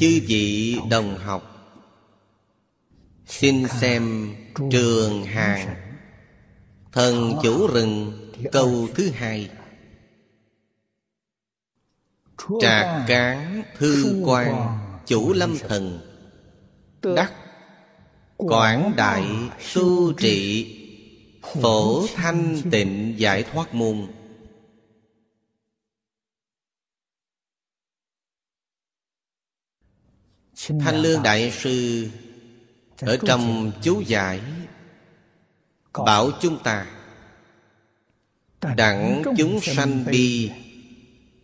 chư vị đồng học, xin xem trường hàng thần chủ rừng câu thứ hai. Trạc cán thư quan chủ lâm thần, đắc quảng đại tu trị, phổ thanh tịnh giải thoát môn. Thanh lương đại sư ở trong chú giải bảo chúng ta đặng chúng sanh bi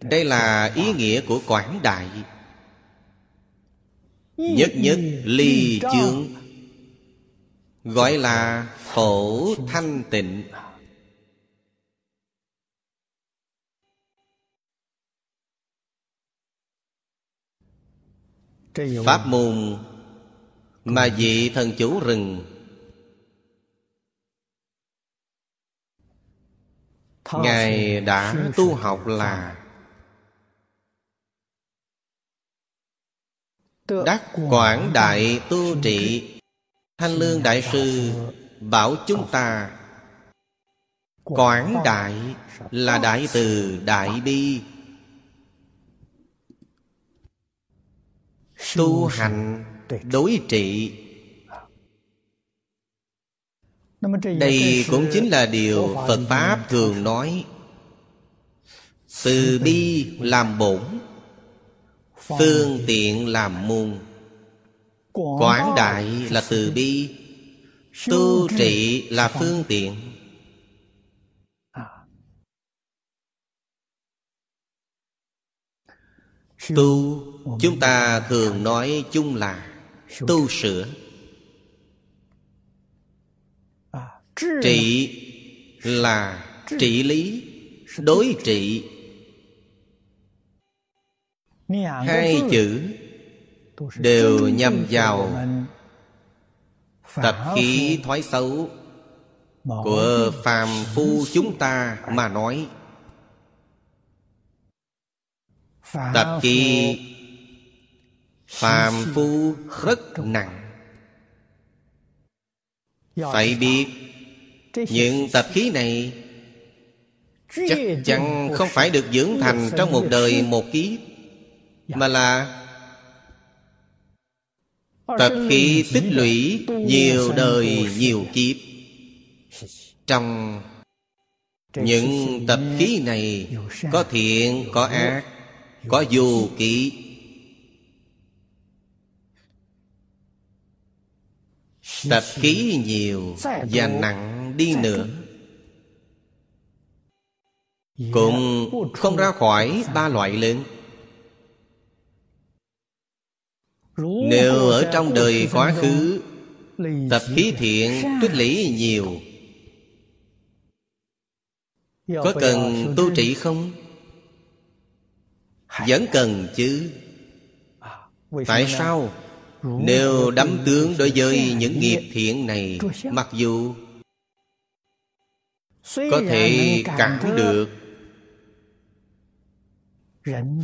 đây là ý nghĩa của quảng đại. Nhất nhất ly chướng gọi là phổ thanh tịnh pháp môn mà vị thần chủ rừng. Ngài đã tu học là đắc quảng đại tu trị thanh lương đại sư bảo chúng ta. quảng đại là đại từ đại bi tu hành đối trị. Đây cũng chính là điều phật pháp thường nói. Từ bi làm bổn phương tiện làm môn. Quảng đại là từ bi tu trị là phương tiện. Tu chúng ta thường nói chung là tu sửa. Trị là trị lý, đối trị. Hai chữ đều nhằm vào tập khí thói xấu của phàm phu chúng ta mà nói. Tập khí phàm phu rất nặng. Phải biết, những tập khí này chắc chắn không phải được dưỡng thành trong một đời một kiếp, mà là tập khí tích lũy nhiều đời nhiều kiếp. Trong những tập khí này có thiện, có ác, có dù kỹ tập khí nhiều và nặng đi nữa. Cũng không ra khỏi ba loại lớn. Nếu ở trong đời quá khứ, tập khí thiện tích lũy nhiều, có cần tu trị không? Vẫn cần chứ. Tại sao? Nếu đắm tướng đối với những nghiệp thiện này, mặc dù có thể cảm được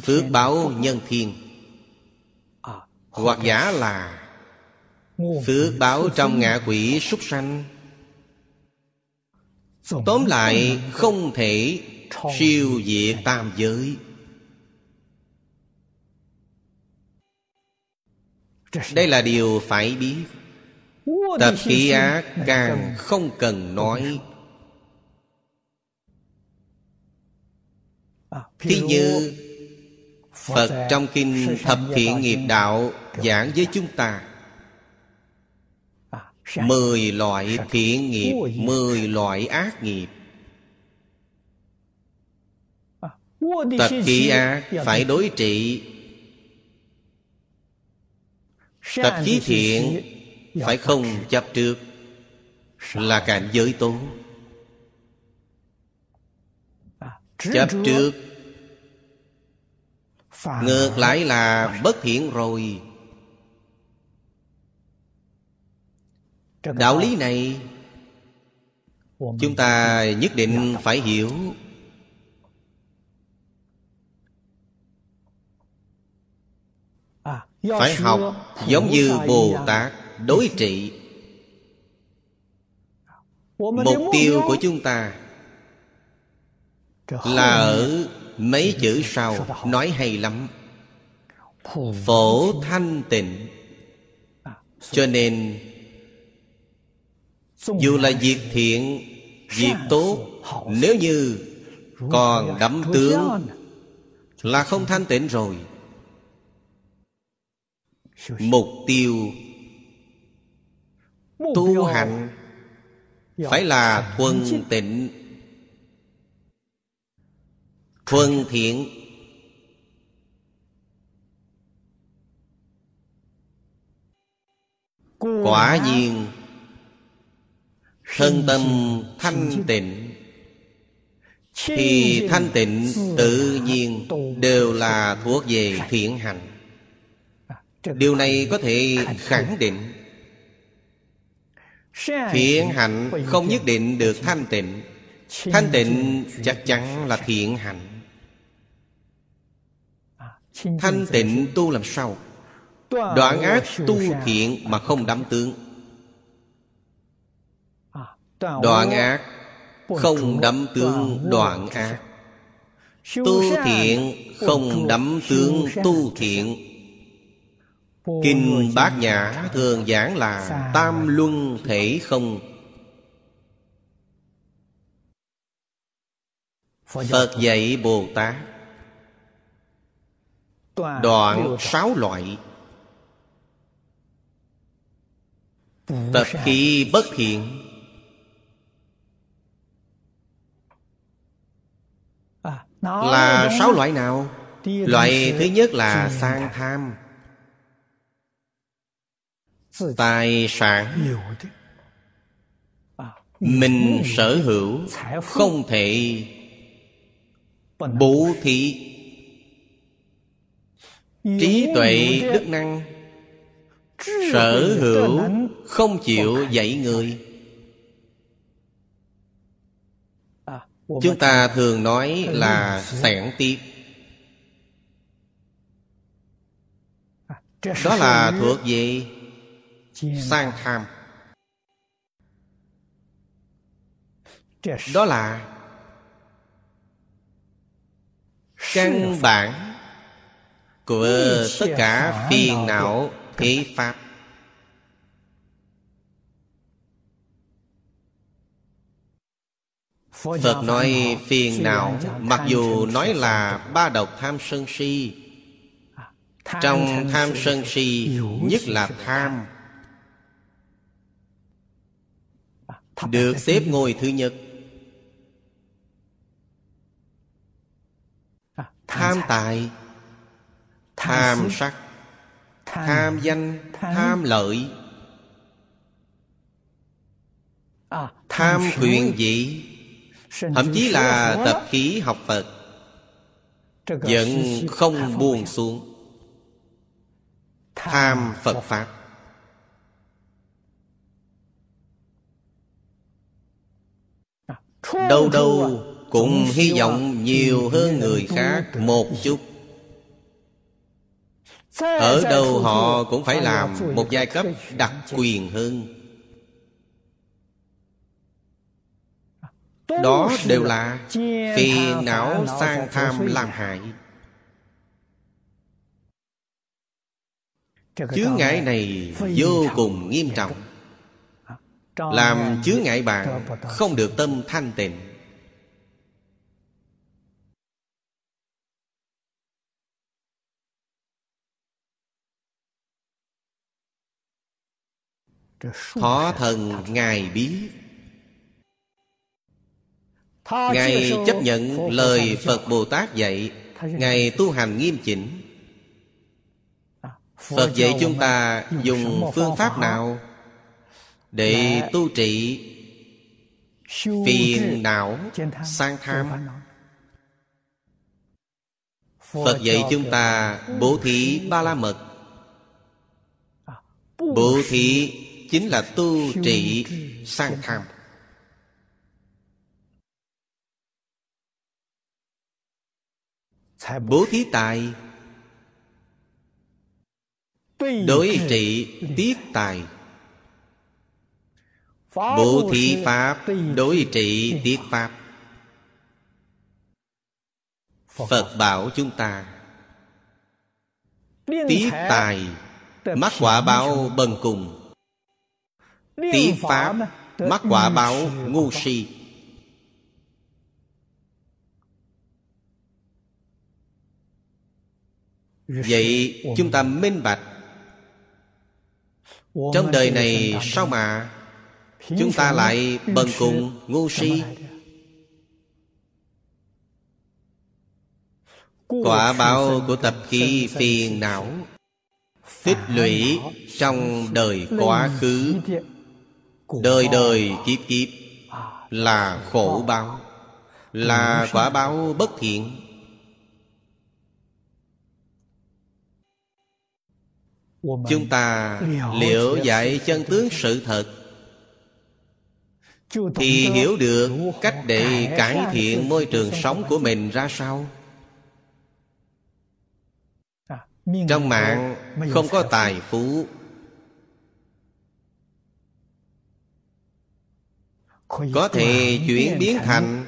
phước báo nhân thiên hoặc giả là phước báo trong ngạ quỷ súc sanh, tóm lại không thể siêu diệt tam giới. Đây là điều phải biết. Tập khí ác càng không cần nói. Thí như phật trong kinh thập thiện nghiệp đạo giảng với chúng ta? Mười loại thiện nghiệp mười loại ác nghiệp. Tập khí ác phải đối trị tập khí thiện phải không chấp trước là cảnh giới tố chấp trước. Ngược lại là bất thiện rồi. Đạo lý này Chúng ta nhất định phải hiểu Phải học giống như Bồ Tát đối trị. Mục tiêu của chúng ta Là ở mấy chữ sau Nói hay lắm. Phổ thanh tịnh. Cho nên Dù là việc thiện Việc tốt Nếu như còn đắm tướng Là không thanh tịnh rồi Mục tiêu Tu hành Phải là thuần tịnh. Thuần thiện. Quả nhiên. Thân tâm thanh tịnh. Thì thanh tịnh tự nhiên Đều là thuộc về thiện hành Điều này có thể khẳng định. Thiện hạnh không nhất định được thanh tịnh. Thanh tịnh chắc chắn là thiện hạnh. Thanh tịnh tu làm sao? Đoạn ác tu thiện mà không đắm tướng Đoạn ác không đắm tướng đoạn ác. Tu thiện không đắm tướng tu thiện. Kinh Bát Nhã thường giảng là Tam Luân Thể Không. Phật dạy Bồ Tát. Đoạn sáu loại. Tập khí bất thiện. Là sáu loại nào? Loại thứ nhất là sang tham tài sản mình sở hữu không thể bố thị trí tuệ đức năng sở hữu không chịu dạy người. Chúng ta thường nói là sẻn tiếp. Đó là thuộc về sang tham. Đó là căn bản của tất cả phiền não thế pháp. Phật nói phiền não Mặc dù nói là ba độc tham sân si. Trong tham sân si Nhất là tham Được xếp ngôi thứ nhất à, Tham tài Tham sắc Tham danh Tham lợi. À, Tham quyền vị Thậm chí là tập khí học Phật Vẫn không buông xuống. Tham Phật Pháp Đâu đâu cũng hy vọng nhiều hơn người khác một chút. Ở đâu họ cũng phải làm một giai cấp đặc quyền hơn. Đó đều là phiền não sang tham làm hại. Chướng ngại này vô cùng nghiêm trọng làm chướng ngại bạn Không được tâm thanh tịnh. Thọ thần Ngài biết Ngài chấp nhận lời Phật Bồ Tát dạy Ngài tu hành nghiêm chỉnh. Phật dạy chúng ta dùng phương pháp nào để tu trị phiền não sang tham. Phật dạy chúng ta bố thí ba la mật. Bố thí chính là tu trị sang tham. Bố thí tài. Đối trị tiết tài Bố thí Pháp Đối trị tiết Pháp. Phật bảo chúng ta Tiết tài Mắc quả báo bần cùng. Tiết Pháp Mắc quả báo ngu si. Vậy chúng ta minh bạch. Trong đời này sao mà Chúng ta lại bần cùng ngu si. Quả báo của tập khí phiền não Tích lũy trong đời quá khứ. Đời đời kiếp kiếp Là khổ báo Là quả báo bất thiện. Chúng ta liệu giải chân tướng sự thật Thì hiểu được cách để cải thiện môi trường sống của mình ra sao? Trong mạng không có tài phú. Có thể chuyển biến thành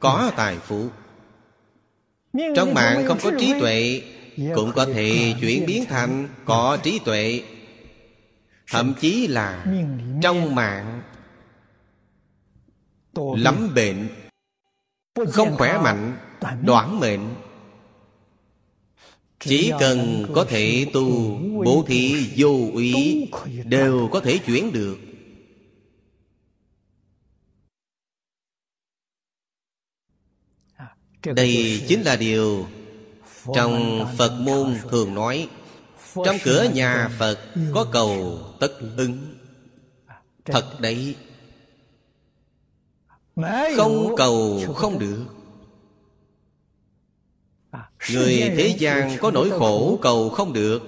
Có tài phú. Trong mạng không có trí tuệ Cũng có thể chuyển biến thành Có trí tuệ. Thậm chí là Trong mạng Lắm bệnh Không khỏe mạnh Đoạn mệnh. Chỉ cần có thể tu Bố thí vô úy Đều có thể chuyển được. Đây chính là điều Trong Phật môn thường nói. Trong cửa nhà Phật Có cầu tất ứng. Thật đấy Không cầu không được. Người thế gian có nỗi khổ cầu không được.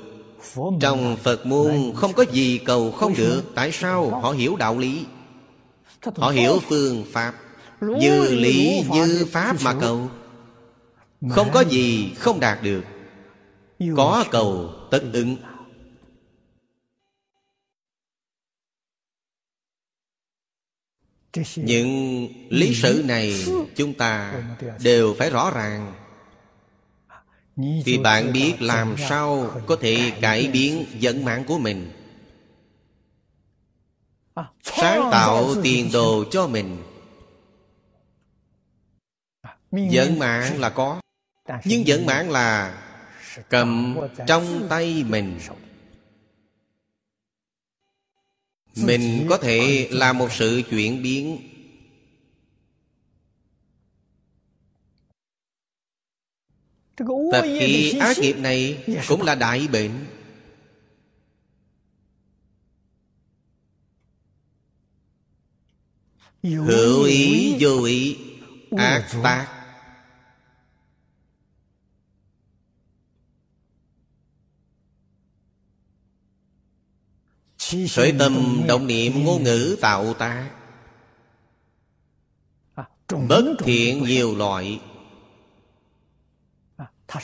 Trong Phật môn không có gì cầu không được. Tại sao? Họ hiểu đạo lý. Họ hiểu phương pháp. Như lý như pháp mà cầu. Không có gì không đạt được. Có cầu tất ứng Những lý sự này chúng ta đều phải rõ ràng. Thì bạn biết làm sao có thể cải biến vận mạng của mình? Sáng tạo tiền đồ cho mình. Vận mạng là có nhưng vận mạng là cầm trong tay mình mình có thể làm một sự chuyển biến. Tập khí ác nghiệp này cũng là đại bệnh. Hữu ý vô ý Ác tác Khởi tâm động niệm ngôn ngữ tạo tác Bất thiện nhiều loại.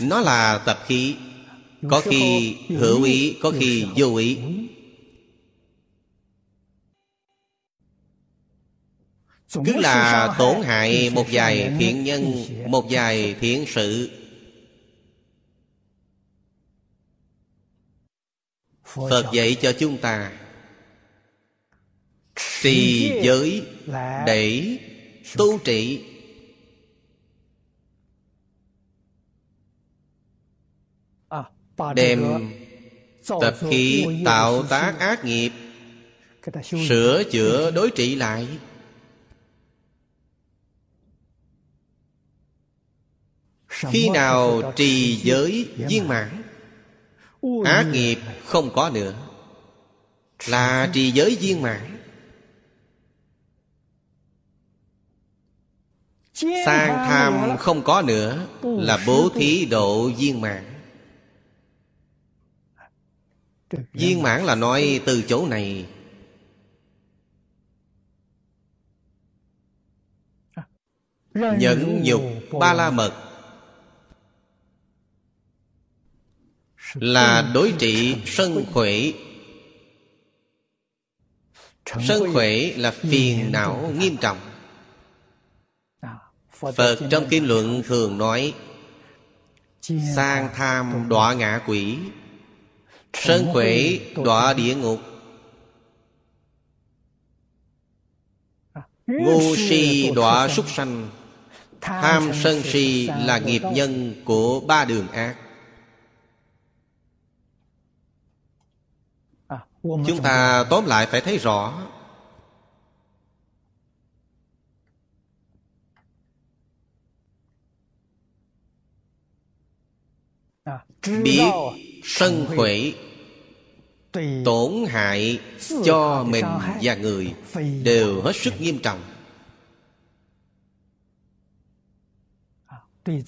Nó là tập khí. Có khi hữu ý, có khi vô ý. Cứ là tổn hại một vài thiện nhân, một vài thiện sự. Phật dạy cho chúng ta trì giới để tu trị đem tập khí tạo tác ác nghiệp sửa chữa đối trị lại. Khi nào trì giới viên mãn ác nghiệp không có nữa. Là trì giới viên mãn. Sang tham không có nữa Là bố thí độ viên mãn. Viên mãn là nói từ chỗ này. Nhẫn nhục ba la mật Là đối trị sân khỏe Sân khỏe là phiền não nghiêm trọng. Phật trong kinh luận thường nói Sang tham đọa ngạ quỷ Sân khỏe đọa địa ngục. Ngu si đọa súc sanh Tham sân si là nghiệp nhân của ba đường ác Chúng ta tóm lại phải thấy rõ. Biết sân khỏe Tổn hại cho mình và người Đều hết sức nghiêm trọng.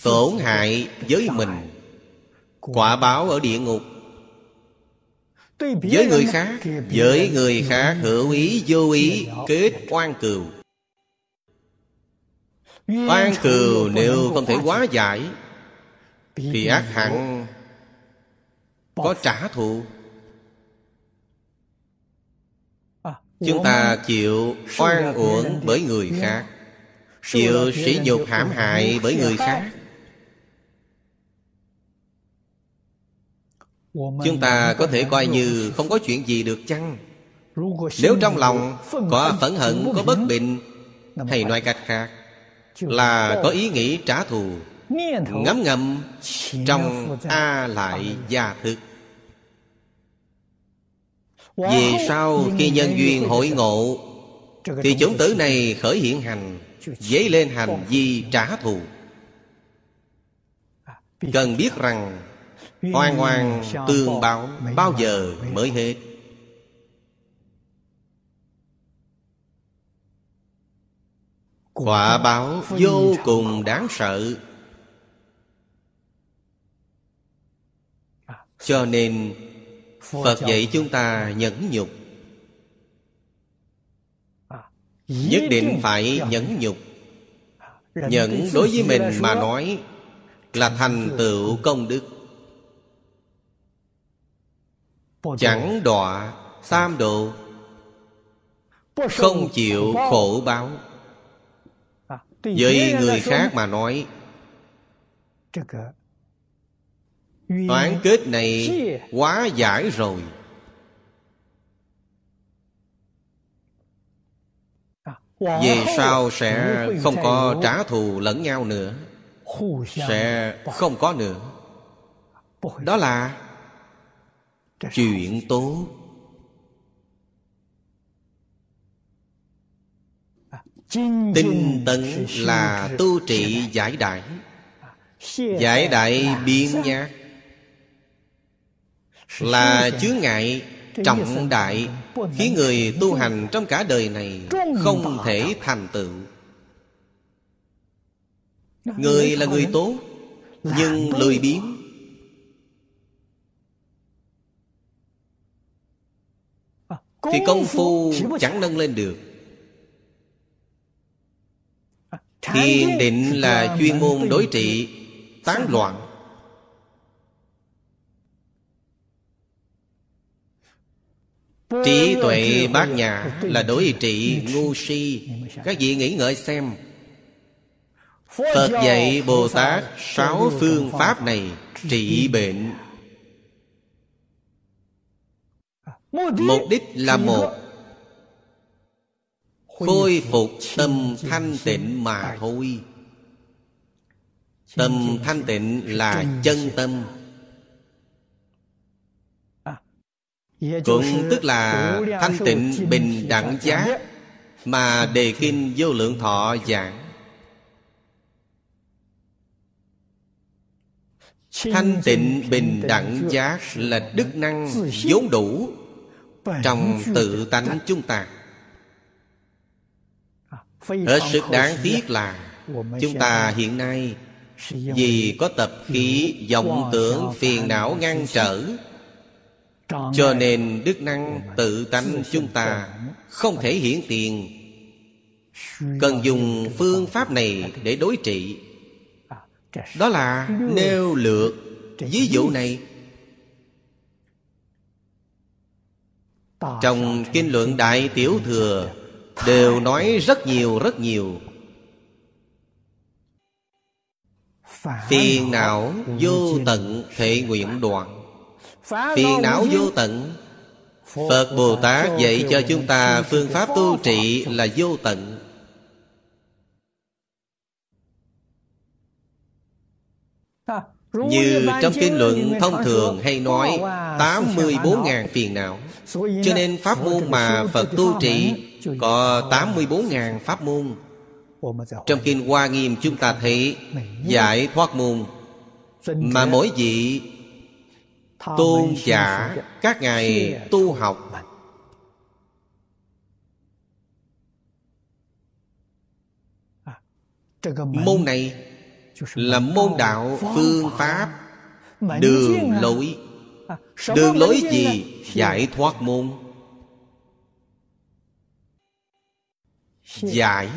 Tổn hại với mình. Quả báo ở địa ngục với người khác với người khác hữu ý vô ý kết oan cừu. Oan cừu nếu không thể hóa giải thì ác hẳn có trả thù. Chúng ta chịu oan uổng bởi người khác. Chịu sỉ nhục hãm hại bởi người khác Chúng ta có thể coi như không có chuyện gì được chăng? Nếu trong lòng có phẫn hận, có bất bình Hay nói cách khác Là có ý nghĩ trả thù Ngấm ngầm trong A lại gia thức. Vì sao khi nhân duyên hội ngộ Thì chủng tử này khởi hiện hành Dấy lên hành vi trả thù. Cần biết rằng hoang oan tương báo, Bao giờ mới hết? Quả báo vô cùng đáng sợ. Cho nên, Phật dạy chúng ta nhẫn nhục. Nhất định phải nhẫn nhục. Nhẫn đối với mình mà nói Là thành tựu công đức. Chẳng đọa tam độ, Không chịu khổ báo. Với người khác mà nói Toán kết này quá giải rồi. Về sau sẽ không có trả thù lẫn nhau nữa? Sẽ không có nữa. Đó là chuyện tốt. Tinh tấn là tu trị giải đại. Giải đại biên nhạc. Là chướng ngại trọng đại khiến người tu hành trong cả đời này không thể thành tựu. Người là người tốt nhưng lười biếng Thì công phu chẳng nâng lên được. Thiền định là chuyên môn đối trị Tán loạn. Trí tuệ bát nhà là đối trị ngu si. Các vị nghĩ ngợi xem. Phật dạy Bồ Tát Sáu phương pháp này trị bệnh mục đích là một. khôi phục tâm thanh tịnh mà thôi. tâm thanh tịnh là chân tâm. Cũng tức là thanh tịnh bình đẳng giác mà đề kinh vô lượng thọ giảng. Thanh tịnh bình đẳng giác là đức năng vốn đủ trong tự tánh chúng ta. Hết sức đáng tiếc là Chúng ta hiện nay Vì có tập khí vọng tưởng phiền não ngăn trở. Cho nên đức năng tự tánh chúng ta Không thể hiển tiền. Cần dùng phương pháp này để đối trị. Đó là nêu lược Ví dụ này Trong kinh luận Đại Tiểu Thừa Đều nói rất nhiều rất nhiều. Phiền não vô tận thể nguyện đoạn. Phiền não vô tận. Phật Bồ Tát dạy cho chúng ta phương pháp tu trị là vô tận. Như trong kinh luận thông thường hay nói 84.000 phiền não Cho nên pháp môn mà Phật tu trì Có 84.000 pháp môn Trong kinh Hoa Nghiêm chúng ta thấy Giải thoát môn. Mà mỗi vị Tôn giả Các ngài tu học Môn này là môn đạo phương pháp đường lối đường lối gì giải thoát môn. Giải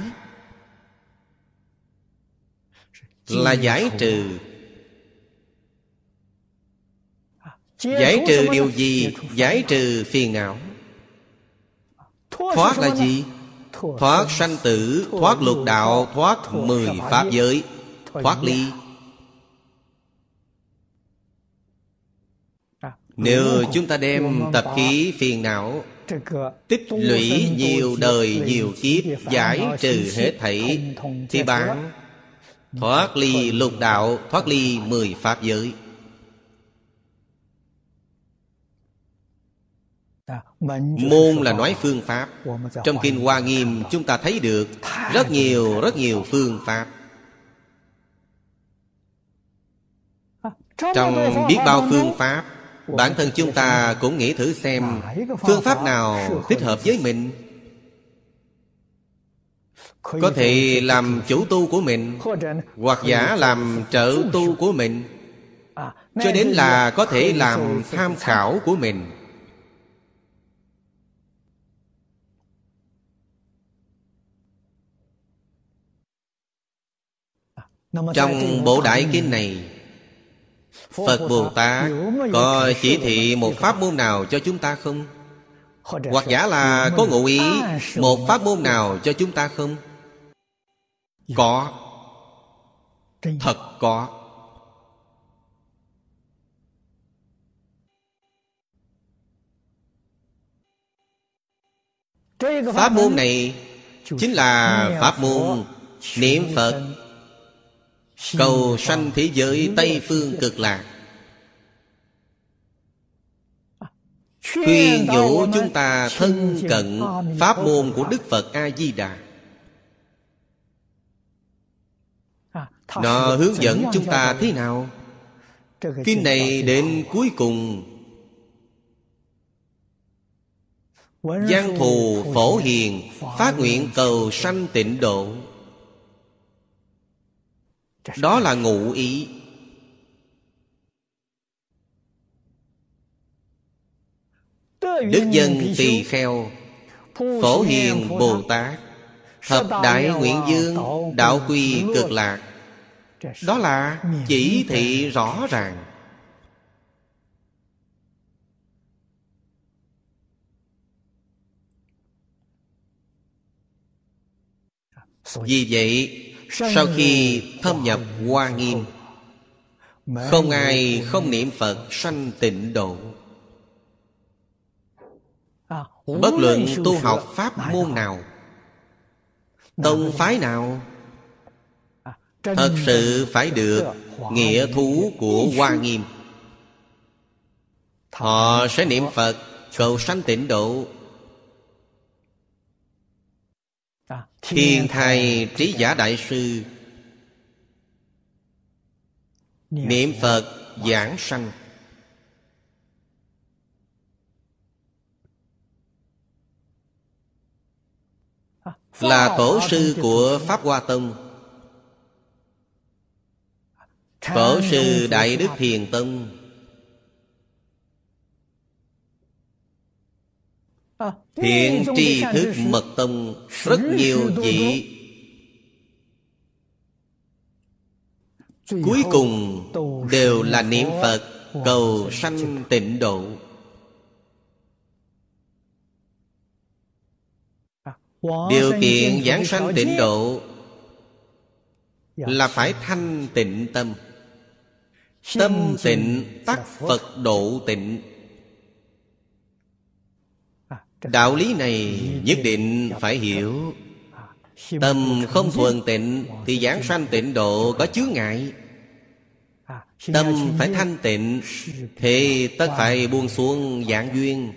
là giải trừ. Giải trừ điều gì? Giải trừ phiền não. Thoát là gì? Thoát sanh tử thoát lục đạo thoát mười pháp giới thoát ly nếu chúng ta đem tập khí phiền não tích lũy nhiều đời nhiều kiếp giải trừ hết thảy thì bạn thoát ly lục đạo thoát ly mười pháp giới. Môn là nói phương pháp. Trong kinh hoa nghiêm chúng ta thấy được rất nhiều rất nhiều phương pháp. Trong biết bao phương pháp Bản thân chúng ta cũng nghĩ thử xem Phương pháp nào thích hợp với mình. Có thể làm chủ tu của mình, Hoặc giả làm trợ tu của mình. Cho đến là có thể làm tham khảo của mình. Trong bộ đại kinh này Phật Bồ Tát có chỉ thị một pháp môn nào cho chúng ta không? Hoặc giả là có ngụ ý một pháp môn nào cho chúng ta không? Có Thật có Pháp môn này Chính là pháp môn Niệm Phật Cầu sanh thế giới Tây Phương cực lạc. Khuyên nhủ chúng ta thân cận Pháp môn của Đức Phật A-di-đà. Nó hướng dẫn chúng ta thế nào? Kinh này đến cuối cùng. Giang thù phổ hiền Phát nguyện cầu sanh tịnh độ đó là ngụ ý. Đức dân tỳ kheo phổ hiền bồ tát thập đại nguyện dương đạo quy cực lạc. Đó là chỉ thị rõ ràng. Vì vậy sau khi thâm nhập hoa nghiêm, không ai không niệm phật sanh tịnh độ. Bất luận tu học pháp môn nào, tông phái nào, thật sự phải được nghĩa thú của hoa nghiêm. Họ sẽ niệm phật cầu sanh tịnh độ thiên thầy trí giả đại sư niệm phật giảng sanh là tổ sư của pháp hoa tông. Tổ sư đại đức thiền tông Thiện tri thức mật tông Rất nhiều vị. Cuối cùng đều là niệm Phật Cầu sanh tịnh độ. Điều kiện giảng sanh tịnh độ Là phải thanh tịnh tâm. Tâm tịnh tắc Phật độ tịnh Đạo lý này nhất định phải hiểu. Tâm không thuần tịnh Thì giảng sanh tịnh độ có chướng ngại. Tâm phải thanh tịnh Thì tất phải buông xuống dạng duyên,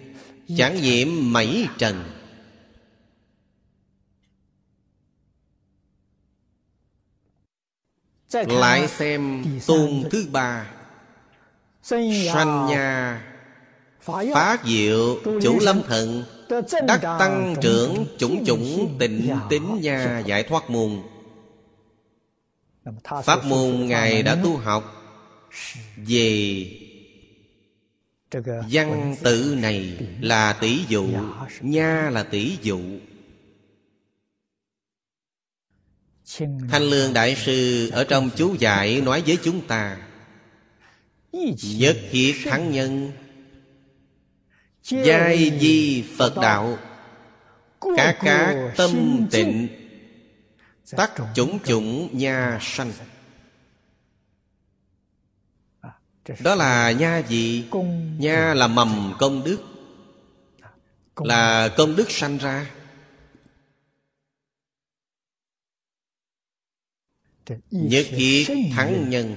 Chẳng nhiễm mảy trần. Lại xem tôn thứ ba. Sanh nha Phá diệu, chủ lâm thận Đắc tăng trưởng chủng chủng tịnh tính nha giải thoát môn. Pháp môn Ngài đã tu học Về Văn tự này là tỷ dụ Nha là tỷ dụ. Thanh Lương Đại Sư Ở trong chú giải nói với chúng ta Nhất thiết thắng nhân Giai di Phật Đạo. Cá cá tâm tịnh Tắc chủng chủng nha sanh. Đó là nha gì? Nha là mầm công đức. Là công đức sanh ra. Nhất thiết thắng nhân.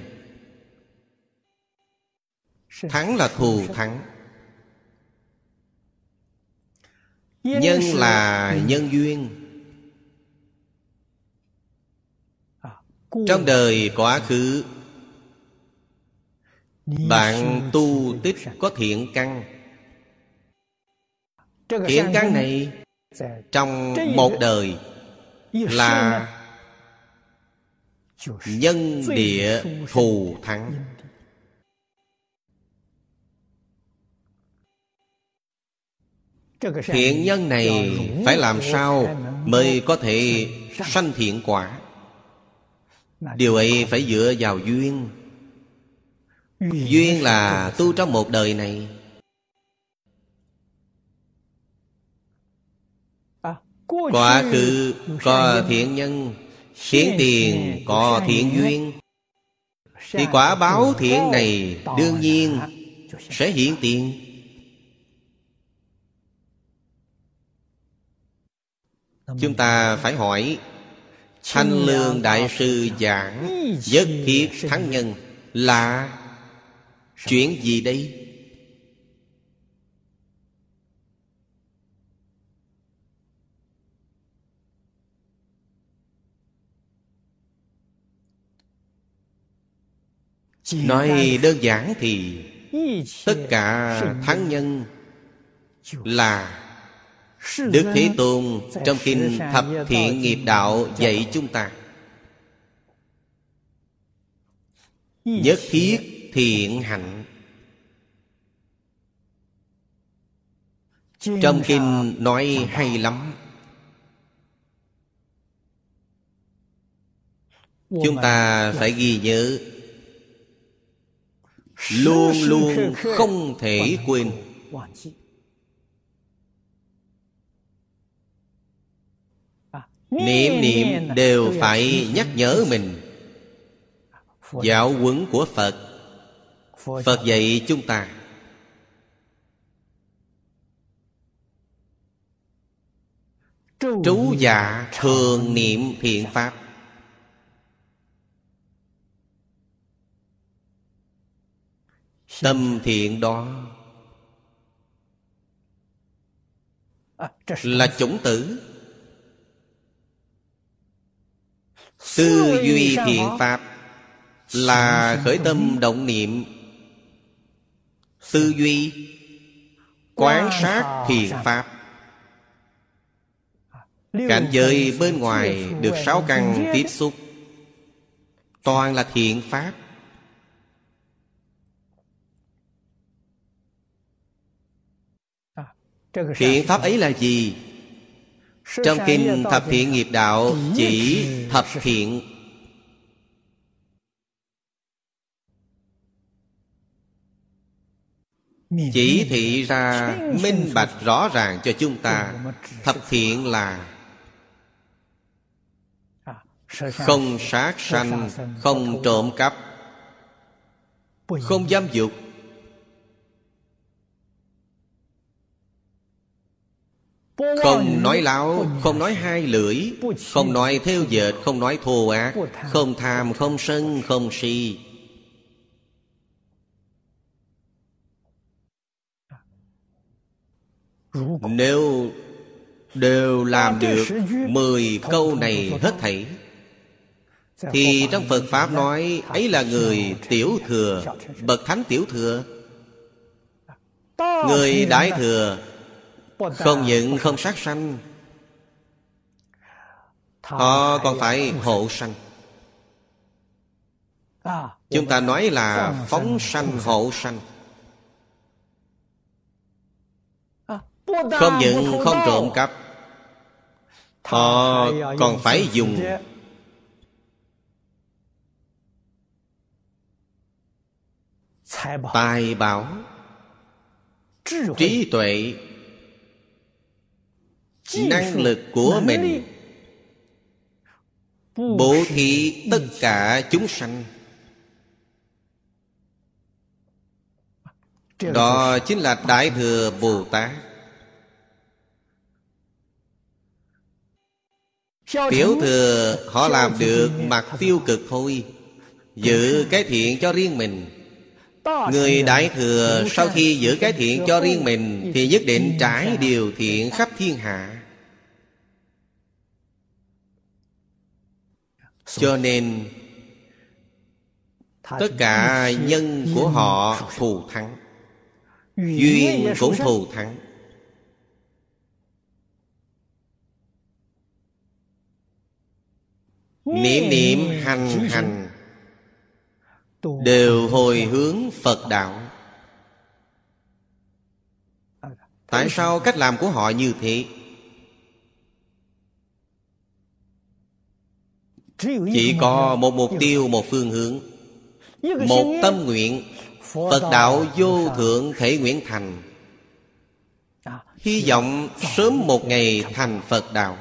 Thắng là thù thắng Nhân là nhân duyên. Trong đời quá khứ. Bạn tu tích có thiện căn. Thiện căn này Trong một đời Là Nhân địa thù thắng Thiện nhân này phải làm sao Mới có thể sanh thiện quả? Điều ấy phải dựa vào duyên. Duyên là tu trong một đời này. Quá khứ có thiện nhân Thiện tiền có thiện duyên. Thì quả báo thiện này Đương nhiên sẽ hiện tiền. Chúng ta phải hỏi Thanh Lương Đại Sư giảng Nhất thiết thắng nhân Là Chuyện gì đây? Nói đơn giản thì Tất cả thắng nhân Là Đức Thế Tôn trong kinh Thập Thiện Nghiệp Đạo dạy chúng ta. Nhất thiết thiện hạnh. Trong kinh nói hay lắm. Chúng ta phải ghi nhớ. Luôn luôn không thể quên Niệm niệm đều phải nhắc nhớ mình. Giáo huấn của Phật. Phật dạy chúng ta. Trú dạ thường niệm thiện Pháp. Tâm thiện đó Là chủng tử Tư duy thiện pháp Là khởi tâm động niệm. Tư duy Quán sát thiện pháp. Cảnh giới bên ngoài được sáu căn tiếp xúc. Toàn là thiện pháp. Thiện pháp ấy là gì? Trong kinh thập thiện nghiệp đạo chỉ thập thiện. Chỉ thị ra minh bạch rõ ràng cho chúng ta. Thập thiện là Không sát sanh Không trộm cắp Không dâm dục Không nói láo, Không nói hai lưỡi, Không nói theo dệt, Không nói thù ác, Không tham, Không sân, Không si. Nếu đều làm được Mười câu này hết thảy, Thì trong Phật Pháp nói, Ấy là người tiểu thừa, Bậc thánh tiểu thừa. Người đại thừa không những không sát sanh. Họ còn phải hộ sanh. Chúng ta nói là phóng sanh hộ sanh. Không những không trộm cắp. Họ còn phải dùng. Tài bảo Trí tuệ Năng lực của mình. Bố thí tất cả chúng sanh. Đó chính là Đại Thừa Bồ Tát. Tiểu thừa, họ làm được mặt tiêu cực thôi. Giữ cái thiện cho riêng mình. Người đại thừa sau khi giữ cái thiện cho riêng mình Thì nhất định trải điều thiện khắp thiên hạ. Cho nên Tất cả nhân của họ thù thắng. Duyên cũng thù thắng. Niệm niệm hành hành Đều hồi hướng Phật đạo. Tại sao cách làm của họ như thế Chỉ có một mục tiêu, một phương hướng. Một tâm nguyện Phật đạo vô thượng thể nguyện thành. Hy vọng sớm một ngày thành Phật đạo.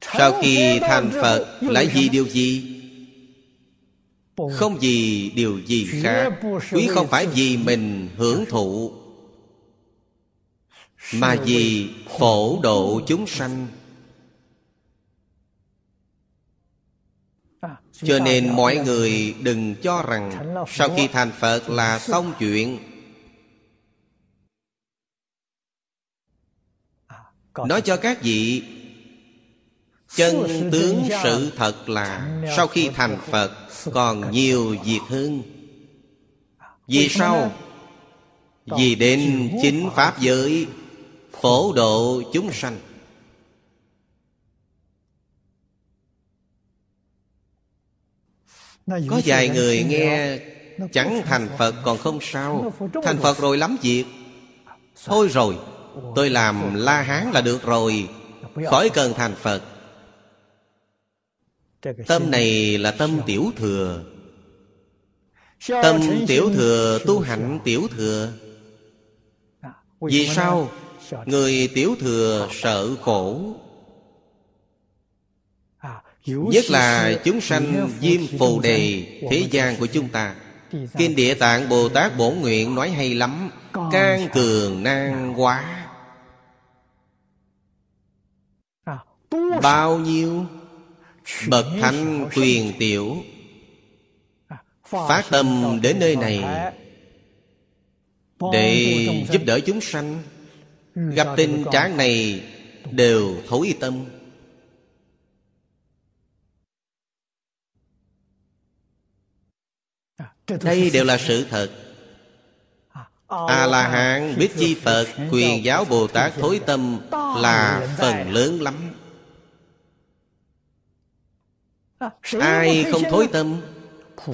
Sau khi thành Phật lại vì điều gì? Không vì điều gì khác. Quý không phải vì mình hưởng thụ Mà vì phổ độ chúng sanh Cho nên mọi người đừng cho rằng Sau khi thành Phật là xong chuyện. Nói cho các vị Chân tướng sự thật là Sau khi thành Phật Còn nhiều việc hơn. Vì sao? Vì đến chính Pháp giới Phổ độ chúng sanh. Có vài người nghe Chẳng thành Phật còn không sao. Thành Phật rồi lắm việc. Thôi rồi Tôi làm La Hán là được rồi. Khỏi cần thành Phật. Tâm này là tâm tiểu thừa. Tâm tiểu thừa tu hạnh tiểu thừa. Vì sao Người tiểu thừa sợ khổ. Nhất là chúng sanh diêm phù đề, Thế gian của chúng ta. Kinh Địa Tạng Bồ Tát Bổn Nguyện nói hay lắm, Can cường nan quá. Bao nhiêu? Bậc thánh quyền tiểu. Phát tâm đến nơi này Để giúp đỡ chúng sanh. Gặp tình trạng này Đều thối tâm. Đây đều là sự thật. A-la-hán biết chi Phật Quyền giáo Bồ Tát thối tâm Là phần lớn lắm. Ai không thối tâm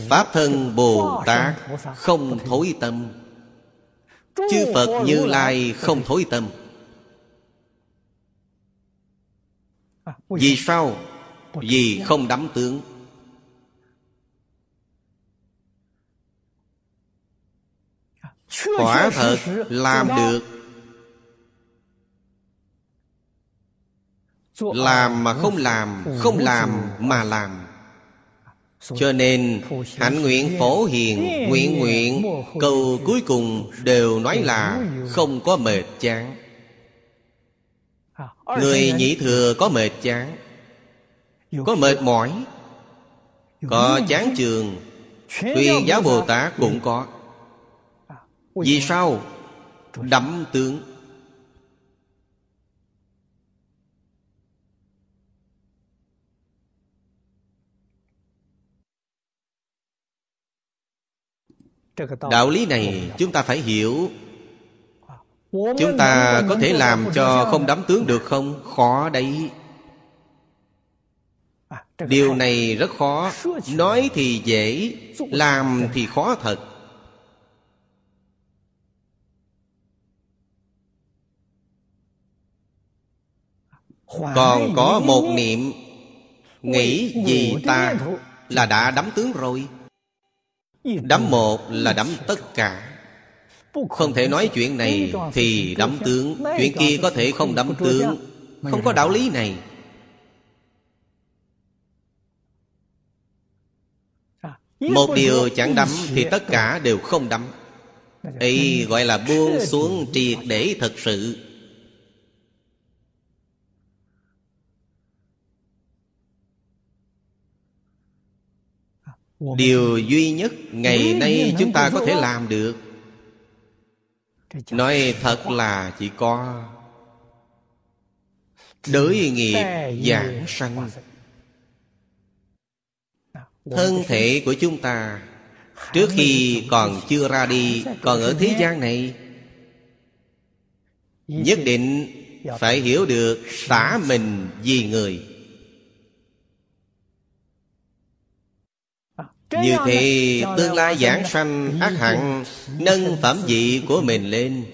Pháp thân Bồ Tát không thối tâm Chư Phật Như Lai không thối tâm. Vì sao? Vì không đắm tướng. Quả thật làm được. Làm mà không làm Không làm mà làm cho nên Hạnh nguyện phổ hiền Nguyện nguyện Câu cuối cùng đều nói là Không có mệt chán. Người nhị thừa có mệt chán, Có mệt mỏi, Có chán trường Tuyên giáo Bồ Tát cũng có. Vì sao? Đắm tướng. Đạo lý này chúng ta phải hiểu. Chúng ta có thể làm cho không đắm tướng được không? Khó đấy. Điều này rất khó. Nói thì dễ Làm thì khó thật. Còn có một niệm Nghĩ gì ta Là đã đắm tướng rồi Đắm một là đắm tất cả. Không thể nói chuyện này Thì đắm tướng Chuyện kia có thể không đắm tướng. Không có đạo lý này. Một điều chẳng đắm Thì tất cả đều không đắm. Ấy gọi là buông xuống triệt để thật sự điều duy nhất ngày nay chúng ta có thể làm được. Nói thật là chỉ có đối nghiệp giảng sanh thân thể của chúng ta trước khi còn chưa ra đi còn ở thế gian này nhất định phải hiểu được xả mình vì người Như thế tương lai giảng sanh ác hẳn Nâng phẩm vị của mình lên.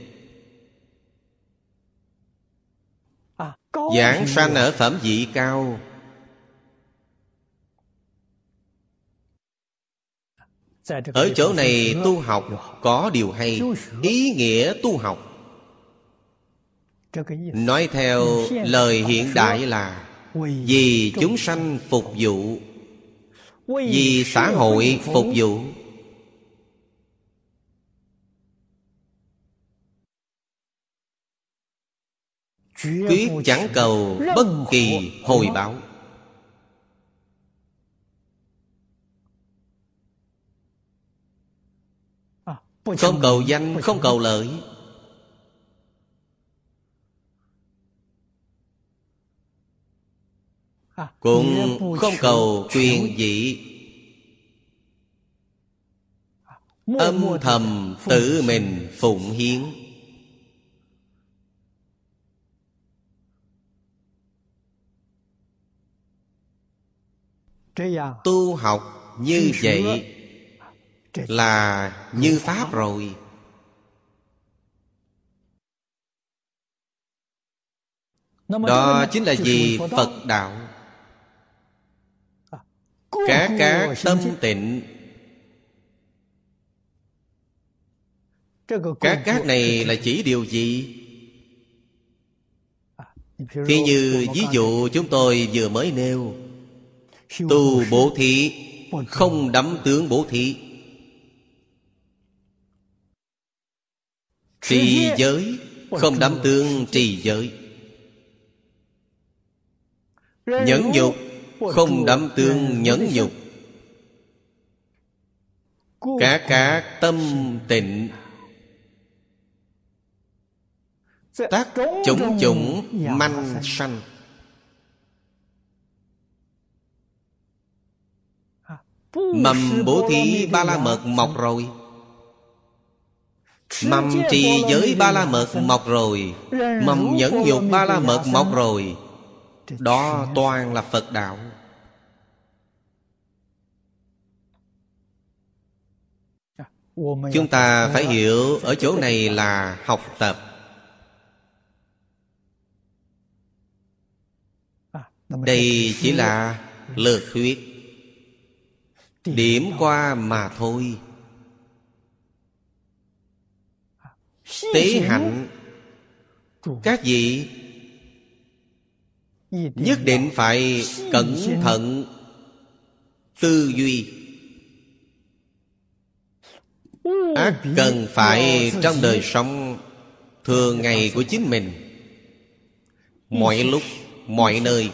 Giảng sanh ở phẩm vị cao. Ở chỗ này tu học có điều hay Ý nghĩa tu học. Nói theo lời hiện đại là Vì chúng sanh phục vụ vì xã hội phục vụ. Quyết chẳng cầu bất kỳ hồi báo. Không cầu danh không cầu lợi cũng không cầu quyền vị âm thầm tự mình phụng hiến. Tu học như vậy là như pháp rồi. Đó chính là gì phật đạo các các tâm tịnh. Các các này là chỉ điều gì? Thì như ví dụ chúng tôi vừa mới nêu. Tu bố thí không đắm tướng bố thí. Trì giới không đắm tướng trì giới. Nhẫn nhục không đắm tương nhẫn nhục. Cả cả tâm tịnh. Tác chủng chủng manh sanh. Mầm bố thí ba la mật mọc rồi. Mầm trì giới ba la mật mọc rồi. Mầm nhẫn nhục ba la mật mọc rồi đó toàn là Phật đạo. Chúng ta phải hiểu ở chỗ này là học tập. Đây chỉ là lược thuyết. Điểm qua mà thôi. Tế hạnh, các vị nhất định phải cẩn thận. Tư duy. Ác cần phải trong đời sống thường ngày của chính mình. Mọi lúc, mọi nơi.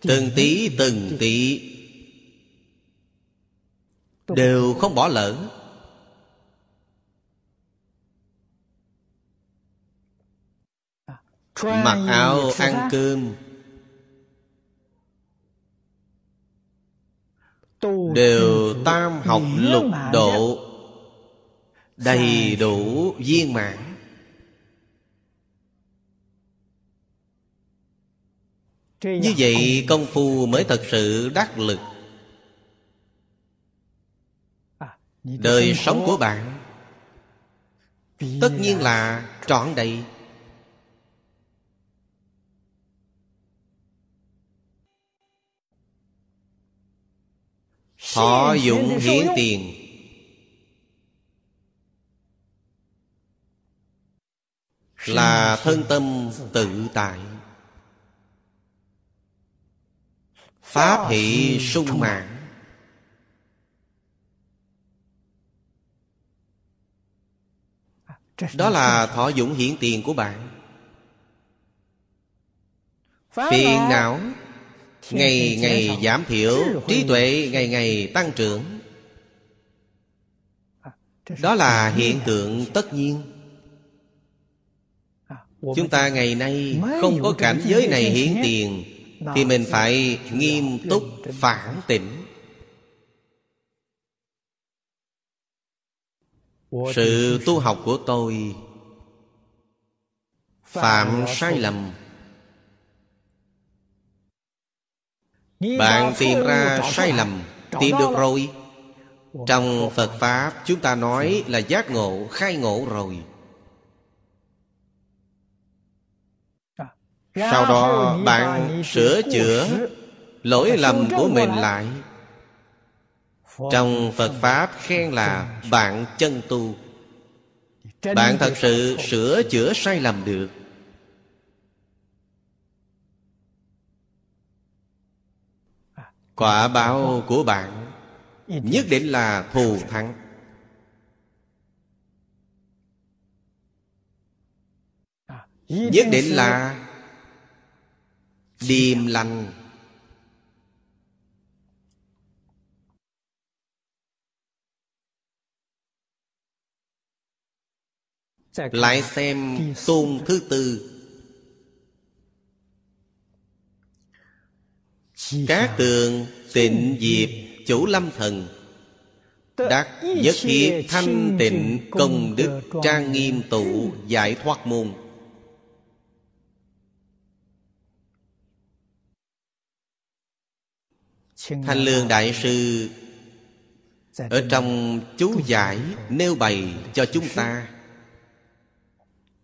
Từng tí từng tí. Đều không bỏ lỡ. Mặc áo ăn cơm. Đều tam học lục độ đầy đủ viên mãn. Như vậy công phu mới thật sự đắc lực. Đời sống của bạn tất nhiên là trọn đầy thọ dụng hiển tiền. Là thân tâm tự tại. Pháp hỷ sung mãn đó là thọ dụng hiển tiền của bạn. Phiền não ngày ngày giảm thiểu trí tuệ ngày ngày tăng trưởng. Đó là hiện tượng tất nhiên. Chúng ta ngày nay không có cảnh giới này hiển tiền thì mình phải nghiêm túc phản tỉnh. Sự tu học của tôi phạm sai lầm bạn tìm ra sai lầm tìm được rồi. Trong phật. Pháp chúng ta nói là giác ngộ khai ngộ rồi. Sau đó bạn sửa chữa lỗi lầm của mình lại. Trong phật pháp khen là bạn chân tu. Bạn thật sự sửa chữa sai lầm được quả báo của bạn nhất định là thù thắng. Nhất định là điềm lành. Lại xem tôn thứ tư Các tường tịnh diệp chủ lâm thần. Đắc nhất thiết thanh tịnh công đức trang nghiêm tụ giải thoát môn. Thanh Lương Đại Sư Ở trong chú giải nêu bày cho chúng ta.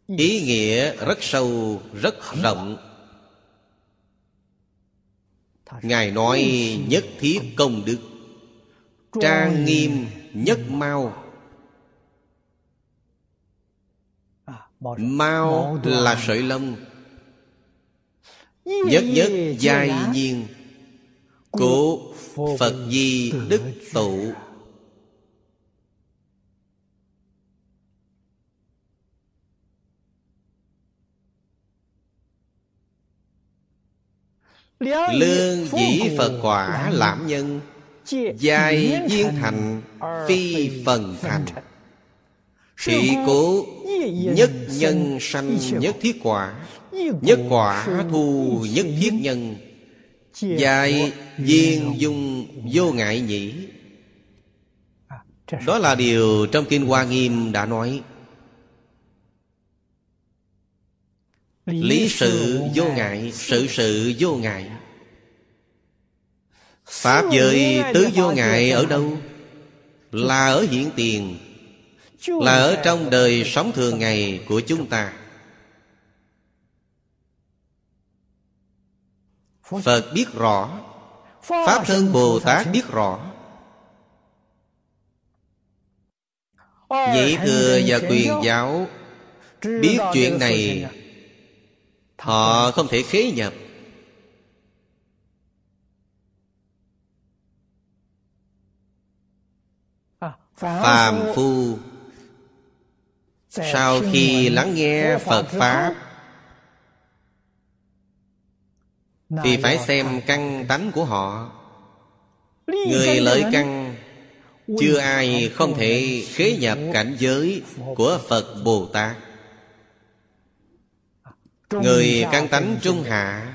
Ý nghĩa rất sâu, rất rộng Ngài nói, nhất thiết công đức, Trang nghiêm nhất mau. Mau là sợi lông, Nhất nhất giai nhiên Cụ Phật Di Đức Tụ. Lương dĩ Phật quả lãm nhân Giai viên thành Phi phần thành. Thị cố Nhất nhân sanh nhất thiết quả Nhất quả thu nhất thiết nhân Giai viên dung vô ngại nhĩ. Đó là điều trong Kinh Hoa Nghiêm đã nói Lý sự vô ngại Sự sự vô ngại. Pháp giới tứ vô ngại ở đâu? Là ở hiện tiền là ở trong đời sống thường ngày của chúng ta. Phật biết rõ pháp thân bồ tát biết rõ. Nhị thừa và quyền giáo biết chuyện này thọ không thể khế nhập. Phàm phu, sau khi lắng nghe phật pháp, thì phải xem căn tánh của họ. Người lợi căn, chưa ai không thể khế nhập cảnh giới của phật bồ tát người căn tánh trung hạ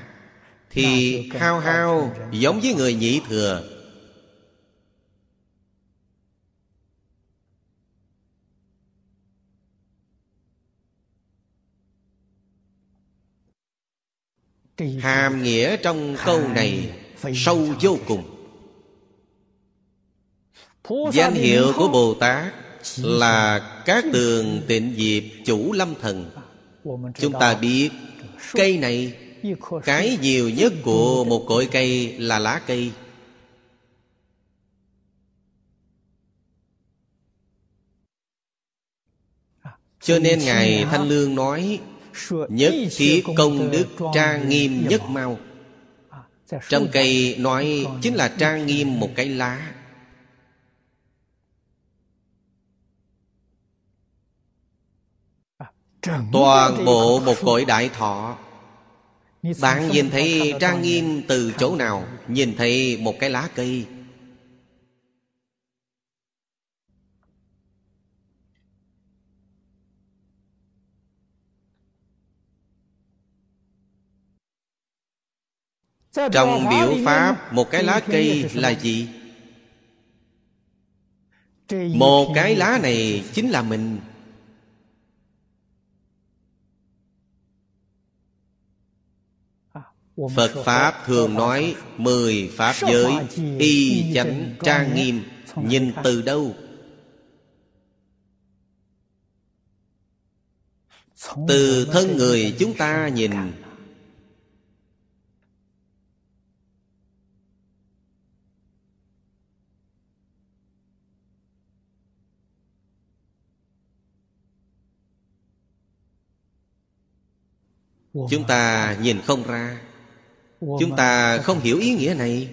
thì hao hao giống với người nhị thừa. Hàm nghĩa trong câu này sâu vô cùng. Danh hiệu của bồ tát là các tường tịnh diệp chủ lâm thần chúng ta biết cây này, cái nhiều nhất của một cội cây là lá cây. Cho nên ngài thanh lương nói, Nhất thiết công đức trang nghiêm nhất mau. Trong cây nói chính là trang nghiêm một cái lá. Toàn bộ một cõi đại thọ. Bạn nhìn thấy trang nghiêm từ chỗ nào? Nhìn thấy một cái lá cây. Trong biểu pháp Một cái lá cây là gì? Một cái lá này chính là mình Phật Pháp thường nói Mười Pháp giới Y chánh trang nghiêm. Nhìn từ đâu? Từ thân người chúng ta nhìn. Chúng ta nhìn không ra Chúng ta không hiểu ý nghĩa này.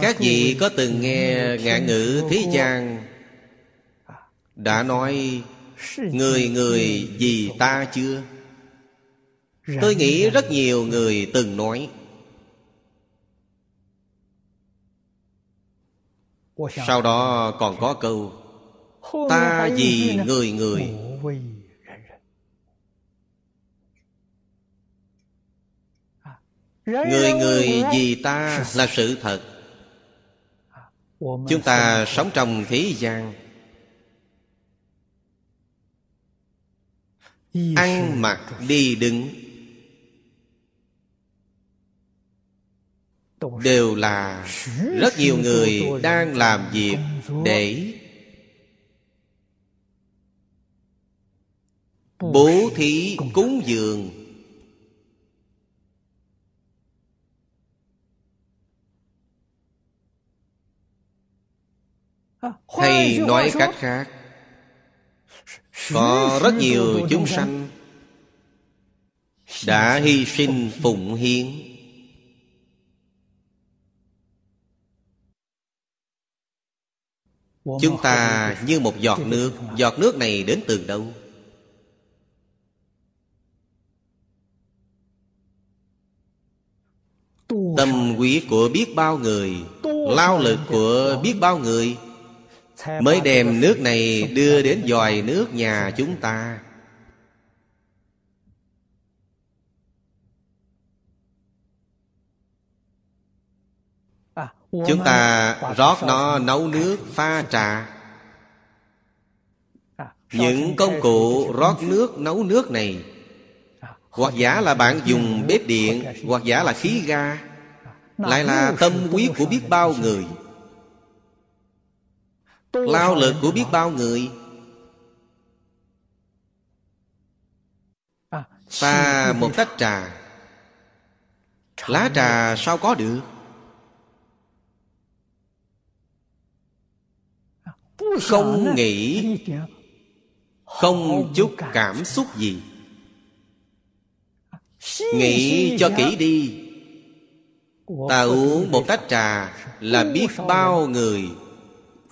Các vị có từng nghe ngạn ngữ thế gian Đã nói Người người vì ta chưa? Tôi nghĩ rất nhiều người từng nói. Sau đó còn có câu Ta vì người người Người người vì ta là sự thật. Chúng ta sống trong thế gian. Ăn mặc đi đứng. Đều là rất nhiều người đang làm việc để Bố thí cúng dường hay nói cách khác. Có rất nhiều chúng sanh đã hy sinh phụng hiến. Chúng ta như một giọt nước. giọt nước này đến từ đâu? Tâm huyết của biết bao người lao lực của biết bao người Mới đem nước này đưa đến dòi nước nhà chúng ta. Chúng ta rót nó nấu nước pha trà. Những công cụ rót nước nấu nước này, Hoặc giả là bạn dùng bếp điện, Hoặc giả là khí ga, Lại là tâm quý của biết bao người. Lao lực của biết bao người? Pha một tách trà. Lá trà sao có được? Không nghĩ Không chút cảm xúc. gì. Nghĩ cho kỹ đi. Ta uống một tách trà Là biết bao người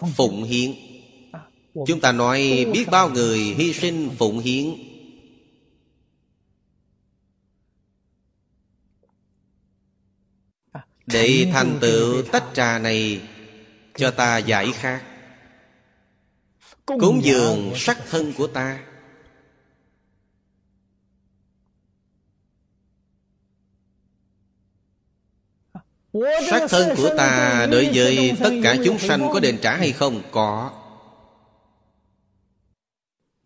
Phụng hiến. Chúng ta nói biết bao người hy sinh phụng hiến. Để thành tựu tách trà này Cho ta giải khát Cúng dường sắc thân của ta sát thân của ta đối với tất cả chúng sanh có đền trả hay không? Có.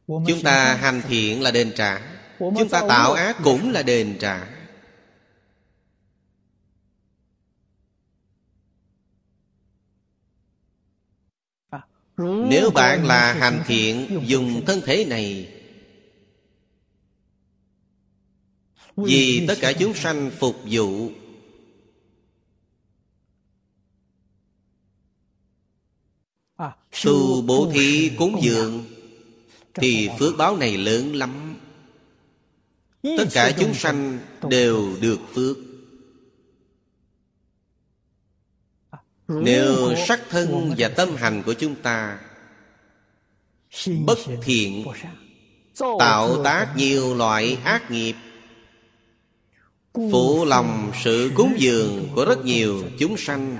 Chúng ta hành thiện là đền trả. Chúng ta tạo ác cũng là đền trả. Nếu bạn là hành thiện, Dùng thân thể này, Vì tất cả chúng sanh phục vụ Tu bố thí cúng dường Thì phước báo này lớn lắm. Tất cả chúng sanh đều được phước. Nếu sắc thân và tâm hành của chúng ta Bất thiện Tạo tác nhiều loại ác nghiệp. Phụ lòng sự cúng dường của rất nhiều chúng sanh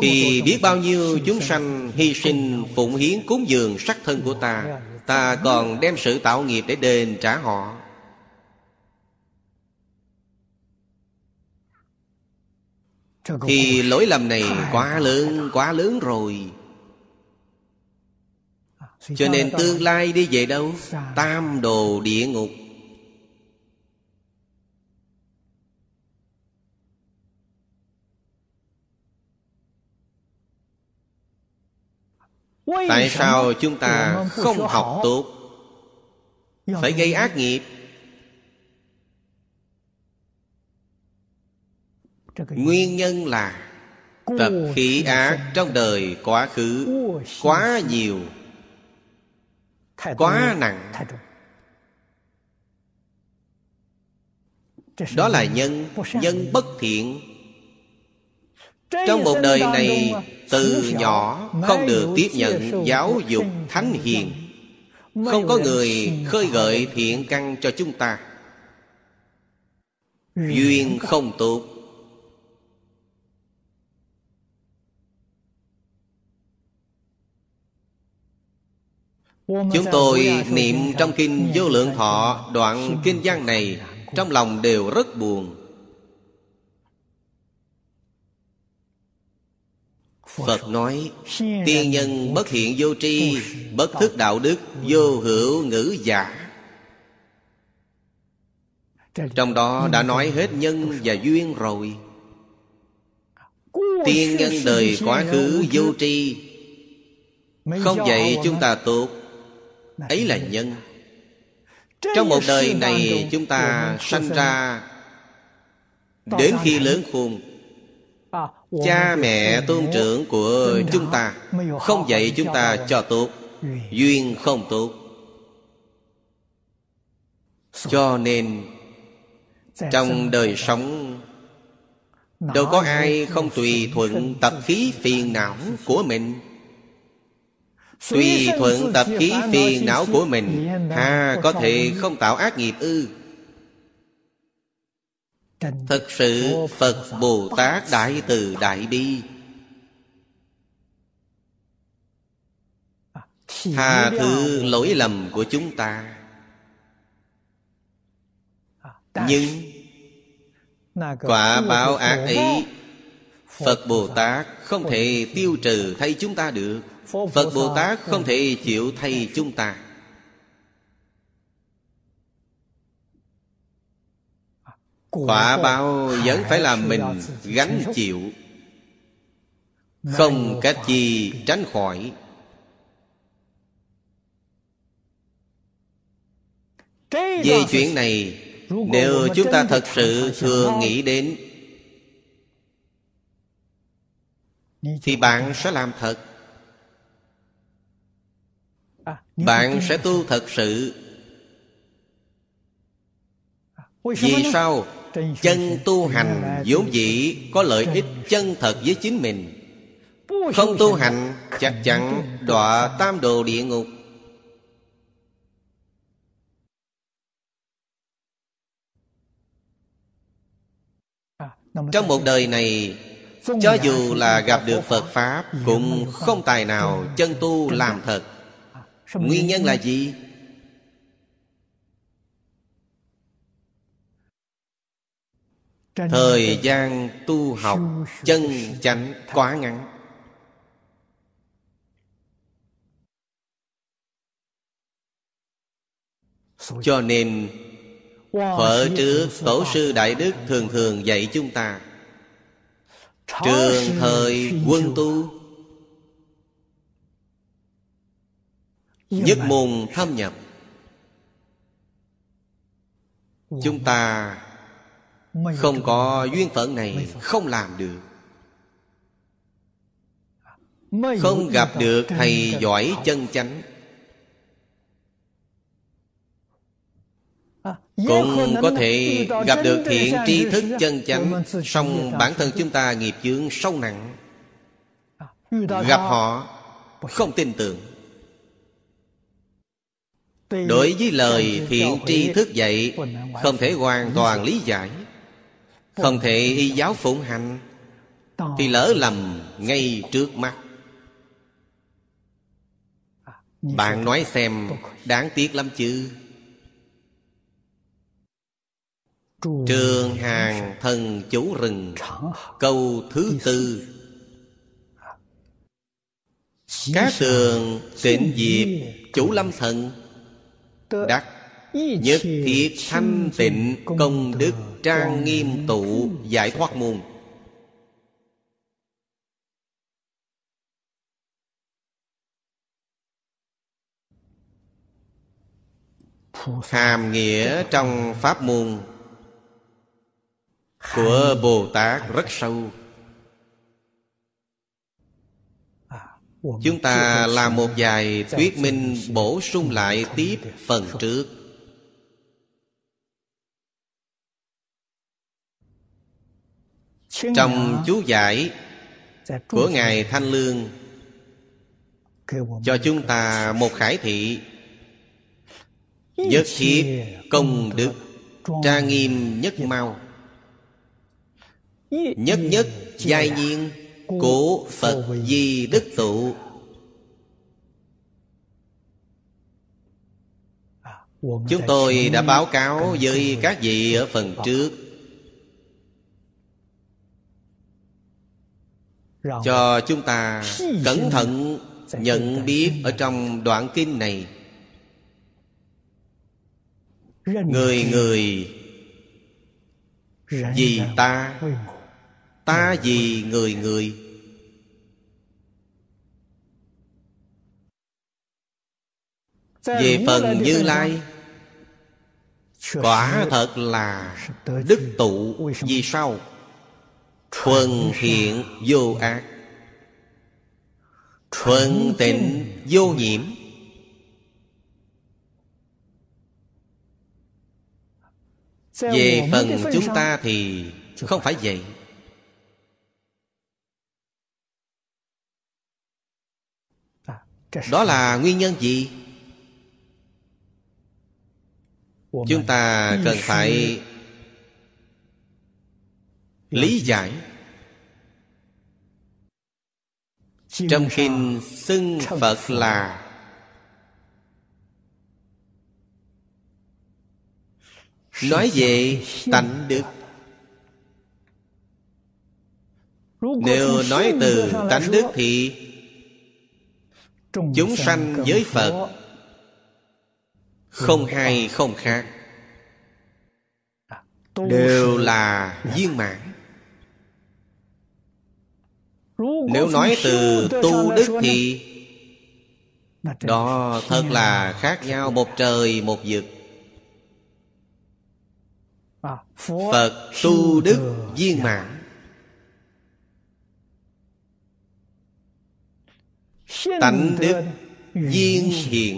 Thì biết bao nhiêu chúng sanh hy sinh phụng hiến cúng dường sắc thân của ta Ta còn đem sự tạo nghiệp để đền trả họ. Thì lỗi lầm này quá lớn, quá lớn rồi. Cho nên tương lai đi về đâu? Tam đồ địa ngục Tại sao chúng ta không học tốt? Phải gây ác nghiệp. Nguyên nhân là Tập khí ác trong đời quá khứ Quá nhiều Quá nặng. Đó là nhân Nhân bất thiện. Trong một đời này Từ nhỏ không được tiếp nhận giáo dục thánh hiền. Không có người khơi gợi thiện căn cho chúng ta. Duyên không tốt Chúng tôi niệm trong kinh vô lượng thọ Đoạn kinh văn này Trong lòng đều rất buồn Phật nói, Tiên nhân bất hiện vô tri, Bất thức đạo đức, Vô hữu ngữ giả. Trong đó đã nói hết nhân và duyên rồi. Tiên nhân đời quá khứ vô tri. Không vậy chúng ta tốt ấy là nhân. Trong một đời này chúng ta sanh ra. Đến khi lớn khôn cha mẹ tôn trưởng của chúng ta không dạy chúng ta cho tốt duyên không tốt. Cho nên trong đời sống đâu có ai không tùy thuận tập khí phiền não của mình. Tùy thuận tập khí phiền não của mình Hà có thể không tạo ác nghiệp ư Thật sự Phật Bồ Tát Đại Từ Đại Bi. Tha thứ lỗi lầm của chúng ta. Nhưng Quả báo ác ấy Phật Bồ Tát không thể tiêu trừ thay chúng ta được. Phật Bồ Tát không thể chịu thay chúng ta Quả báo vẫn phải là mình gánh chịu Không cách gì tránh khỏi. Về chuyện này Nếu chúng ta thật sự thường nghĩ đến Thì bạn sẽ làm thật. Bạn sẽ tu thật sự. Vì sao? Chân tu hành vốn dĩ có lợi ích chân thật với chính mình. Không tu hành chắc chắn đọa tam đồ địa ngục. Trong một đời này, Cho dù là gặp được Phật Pháp Cũng không tài nào chân tu làm thật. Nguyên nhân là gì? Thời gian tu học chân chánh quá ngắn. Cho nên Thuở trước Tổ sư Đại Đức thường thường dạy chúng ta. Trường thời quân tu. Nhất môn thâm nhập. Chúng ta Không có duyên phận này Không làm được. Không gặp được thầy giỏi chân chánh. Cũng có thể gặp được thiện tri thức chân chánh song bản thân chúng ta nghiệp chướng sâu nặng. Gặp họ không tin tưởng. Đối với lời thiện tri thức dạy Không thể hoàn toàn lý giải không thể y giáo phụng hành, Thì lỡ lầm ngay trước mắt. Bạn nói xem, Đáng tiếc lắm chứ. Trường hàng thần chủ rừng, Câu thứ tư. Cá tường tịnh diệp chủ lâm thần, Đắc Nhất thiết thanh tịnh công đức trang nghiêm tụ giải thoát môn Hàm nghĩa trong pháp môn của Bồ Tát rất sâu. Chúng ta làm một vài thuyết minh bổ sung lại tiếp phần trước. Trong chú giải của Ngài Thanh Lương Cho chúng ta một khải thị. Nhất thiết công đức Tra nghiêm nhất mau. Nhất nhất giai nhiên Cổ Phật Di Đức Tụ. Chúng tôi đã báo cáo với các vị ở phần trước Cho chúng ta cẩn thận nhận biết ở trong đoạn kinh này. Người người Vì ta Ta vì người người. Về phần Như Lai Quả thật là Đức tụ Vì sao Thuần thiện vô ác. Thuần tịnh vô nhiễm. Về phần chúng ta thì Không phải vậy. Đó là nguyên nhân gì? Chúng ta cần phải lý giải. Trong kinh xưng Phật là Nói về tánh đức. Nếu nói từ tánh đức thì Chúng sanh với Phật Không hay không khác. Đều là viên mãn Nếu nói từ tu đức thì Đó thật là khác nhau một trời một vực. Phật tu đức viên mãn. Tánh đức viên hiển.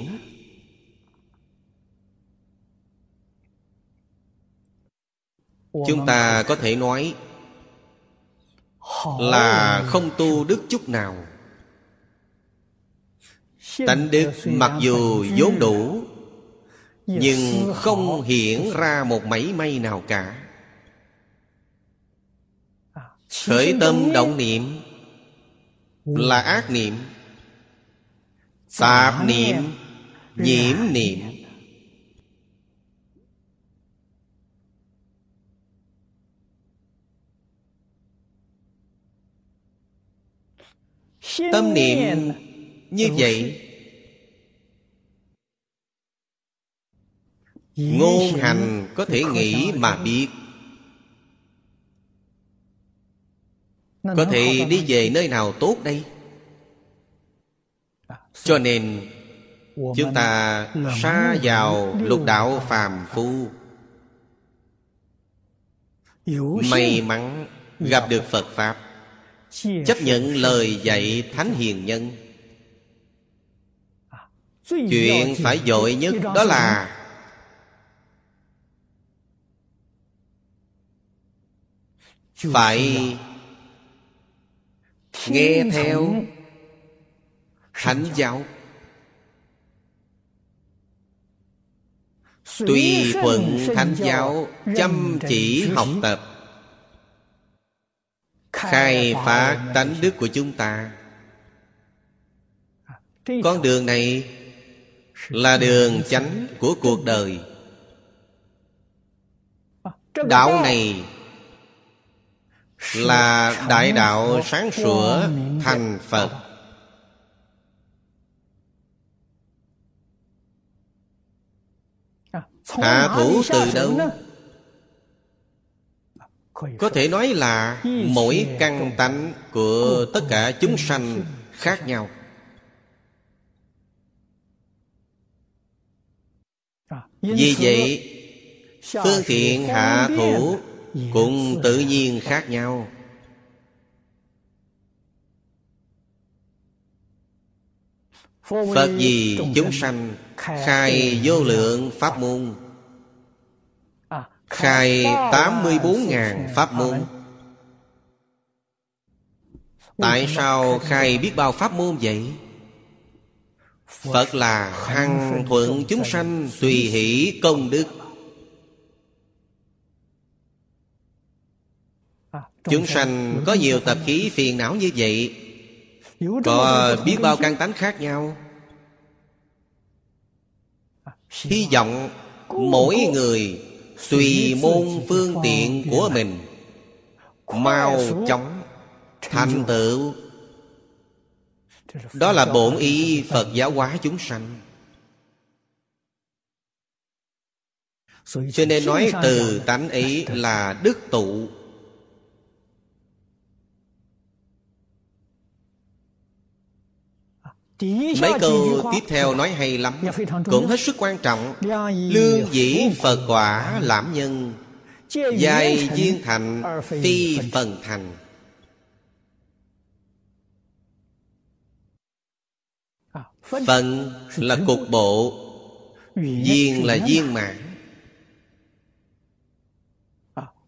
Chúng ta có thể nói Là không tu đức chút nào. Tánh đức mặc dù vốn đủ Nhưng không hiển ra một mảy may nào cả. Khởi tâm động niệm Là ác niệm. Tạp niệm Nhiễm niệm Tâm niệm như vậy. Ngôn hành có thể nghĩ mà biết. Có thể đi về nơi nào tốt đây? Cho nên Chúng ta xa vào lục đạo phàm phu. May mắn gặp được Phật Pháp Chấp nhận lời dạy Thánh Hiền Nhân。Chuyện phải dội nhất đó là Phải nghe theo Thánh giáo。Tùy thuận Thánh giáo Chăm chỉ học tập Khai phá tánh đức của chúng ta. Con đường này Là đường chánh của cuộc đời. Đạo này Là đại đạo sáng sủa thành Phật. Hạ thủ từ đâu có thể nói là Mỗi căn tánh của tất cả chúng sanh khác nhau. Vì vậy, Phương tiện hạ thủ Cũng tự nhiên khác nhau. Phật gì chúng sanh Khai vô lượng pháp môn. Khai 84.000 pháp môn. Tại sao khai biết bao pháp môn vậy? Phật là hằng thuận chúng sanh tùy hỷ công đức. Chúng sanh có nhiều tập khí phiền não như vậy. Có biết bao căn tánh khác nhau? Hy vọng mỗi người Tùy môn phương tiện của mình. Mau chóng thành tựu. Đó là bổn ý Phật giáo hóa chúng sanh. Cho nên nói từ tánh ấy là đức tụ. Mấy câu tiếp theo nói hay lắm. Cũng hết sức quan trọng. Lương dĩ Phật quả lãm nhân. Dài duyên thành Phi phần thành. Phần là cục bộ Duyên là duyên mạng.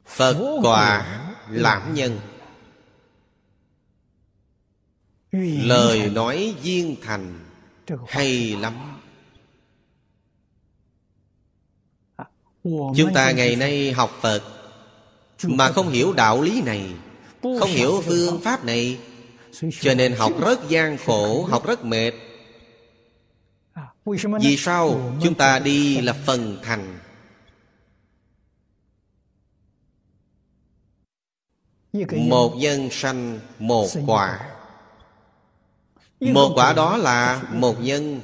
Phật quả lãm nhân lời nói viên thành hay lắm. Chúng ta ngày nay học phật mà không hiểu đạo lý này, không hiểu phương pháp này, cho nên học rất gian khổ, học rất mệt. Vì sao chúng ta đi là phần thành? Một nhân sanh, một quả. Một quả đó là một nhân.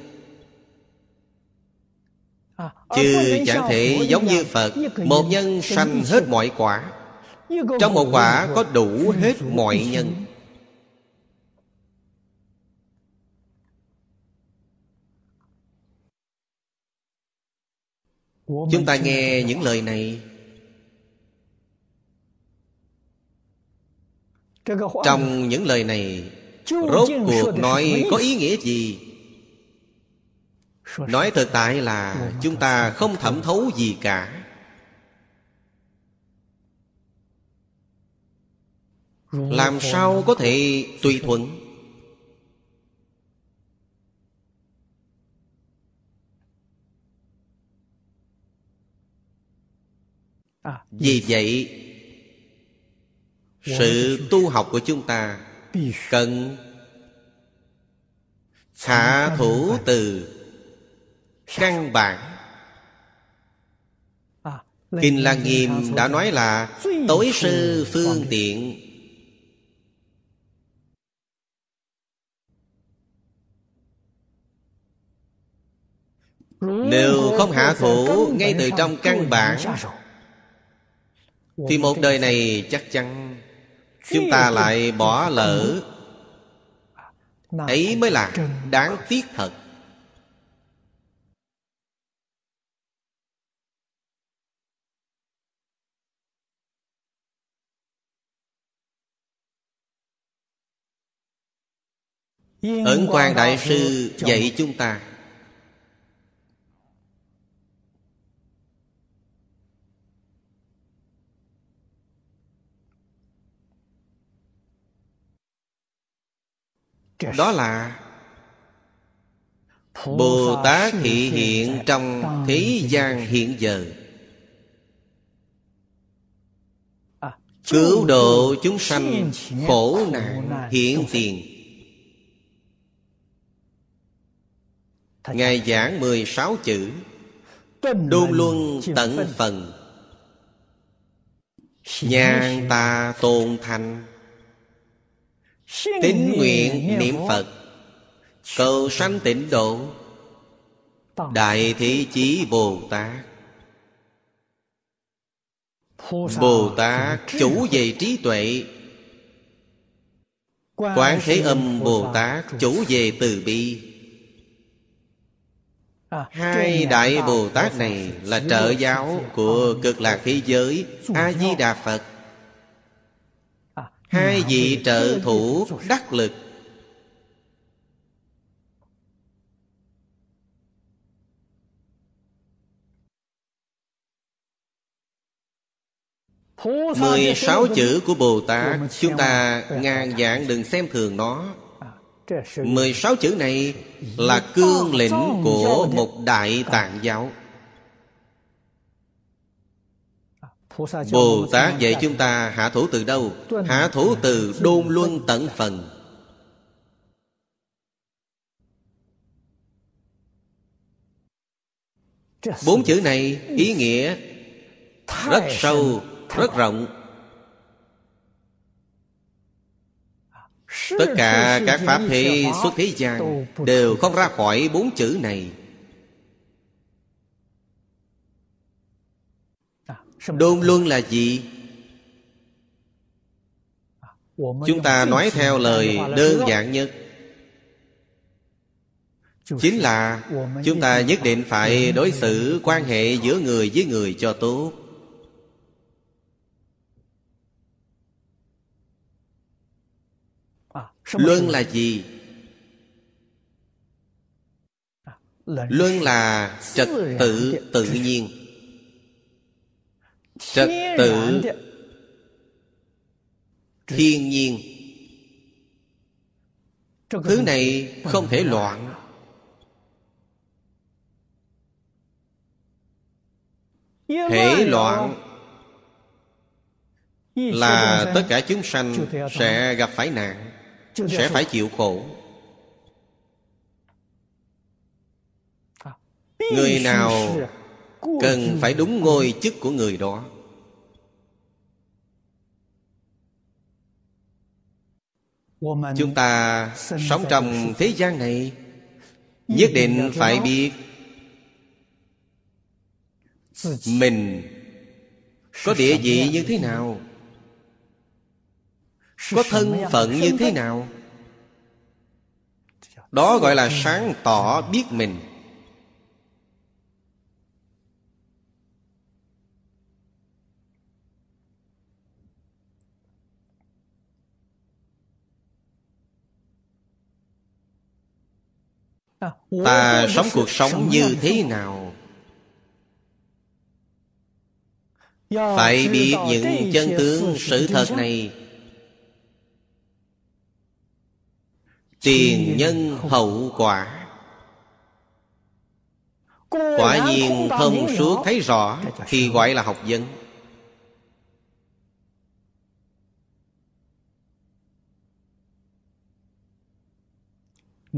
Chứ chẳng thể giống như Phật Một nhân sanh hết mọi quả. Trong một quả có đủ hết mọi nhân. Chúng ta nghe những lời này. Trong những lời này rốt cuộc nói có ý nghĩa gì? Nói thực tại là chúng ta không thẩm thấu gì cả. Làm sao có thể tùy thuận? Vì vậy sự tu học của chúng ta cần hạ thủ từ căn bản. Kinh lăng nghiêm đã nói là tối sư phương tiện. Nếu không hạ thủ ngay từ trong căn bản thì một đời này chắc chắn chúng ta lại bỏ lỡ. Ấy mới là đáng tiếc thật. Ấn quan đại sư dạy chúng ta. Đó là bồ tát thị hiện trong thế gian hiện giờ. Cứu độ chúng sanh khổ nạn hiện tiền. Ngài giảng 16 chữ, Đôn luân tận phần. Nhàn ta tôn thành. Tín nguyện niệm Phật. Cầu sanh tịnh độ. Đại Thế Chí Bồ Tát. Bồ Tát chủ về trí tuệ. Quán Thế Âm Bồ Tát chủ về từ bi. Hai Đại Bồ Tát này là trợ giáo của cực lạc thế giới A-di-đà Phật Hai vị trợ thủ đắc lực. Mười sáu chữ của Bồ Tát, Chúng ta ngàn dạng đừng xem thường nó. Mười sáu chữ này là cương lĩnh của một đại tạng giáo. Bồ Tát dạy chúng ta hạ thủ từ đâu? Hạ thủ từ đôn luân tận phần. Bốn chữ này ý nghĩa rất sâu, rất rộng. Tất cả các pháp thế xuất thế gian Đều không ra khỏi bốn chữ này Đôn luân là gì? Chúng ta nói theo lời đơn giản nhất. Chính là Chúng ta nhất định phải đối xử quan hệ giữa người với người cho tốt. Luân là gì? Luân là trật tự tự nhiên Trật tự Thiên nhiên. Thứ này không thể loạn. Thể loạn Là tất cả chúng sanh sẽ gặp phải nạn Sẽ phải chịu khổ. Người nào cần phải đúng ngôi chức của người đó. Chúng ta sống trong thế gian này nhất định phải biết mình có địa vị như thế nào? Có thân phận như thế nào? Đó gọi là sáng tỏ biết mình Ta sống cuộc sống như thế nào? Phải biết những chân tướng sự thật này. Tiền nhân hậu quả. Quả nhiên thông suốt thấy rõ Thì gọi là học vấn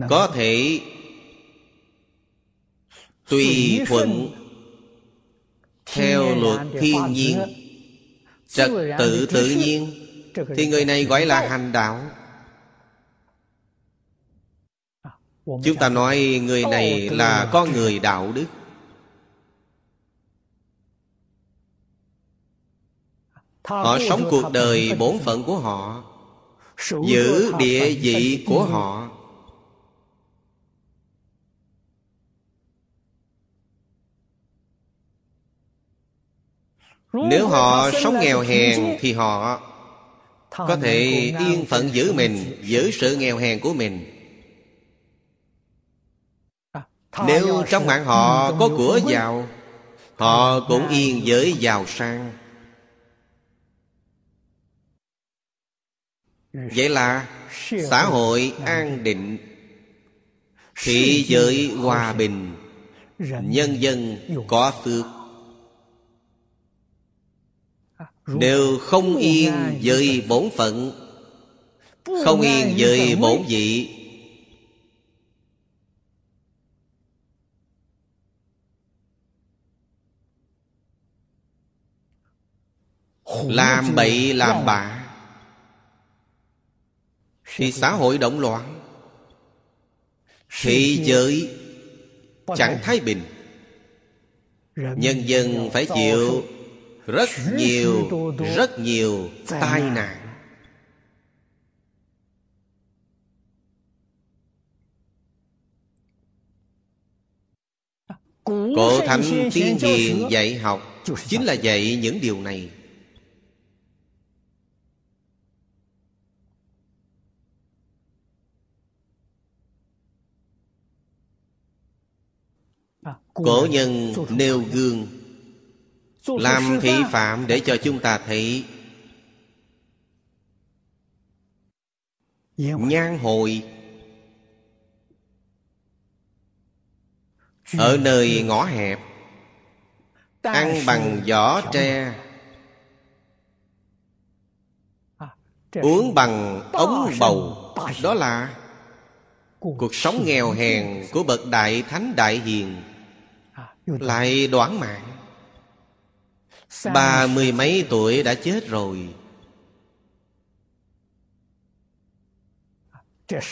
Có thể Tùy thuận Theo luật thiên nhiên Trật tự tự nhiên Thì người này gọi là hành đạo. Chúng ta nói người này là con người đạo đức. Họ sống cuộc đời bổn phận của họ Giữ địa vị của họ Nếu họ sống nghèo hèn Thì họ có thể yên phận giữ mình Giữ sự nghèo hèn của mình. Nếu trong mạng họ có của giàu Họ cũng yên với giàu sang. Vậy là xã hội an định Thị giới hòa bình Nhân dân có phước Đều không yên với bổn phận. Không yên với bổn vị. Làm bậy làm bạ. Thì xã hội động loạn. Thế giới chẳng thái bình. Nhân dân phải chịu rất nhiều rất nhiều tai nạn. cổ thánh tiên hiền dạy học chính là dạy những điều này. Cổ nhân nêu gương làm thị phạm để cho chúng ta thấy. Nhan hội. Ở nơi ngõ hẹp. Ăn bằng giỏ tre. Uống bằng ống bầu. đó là cuộc sống nghèo hèn của bậc đại thánh đại hiền. Lại đoán mạng Ba mươi mấy tuổi đã chết rồi.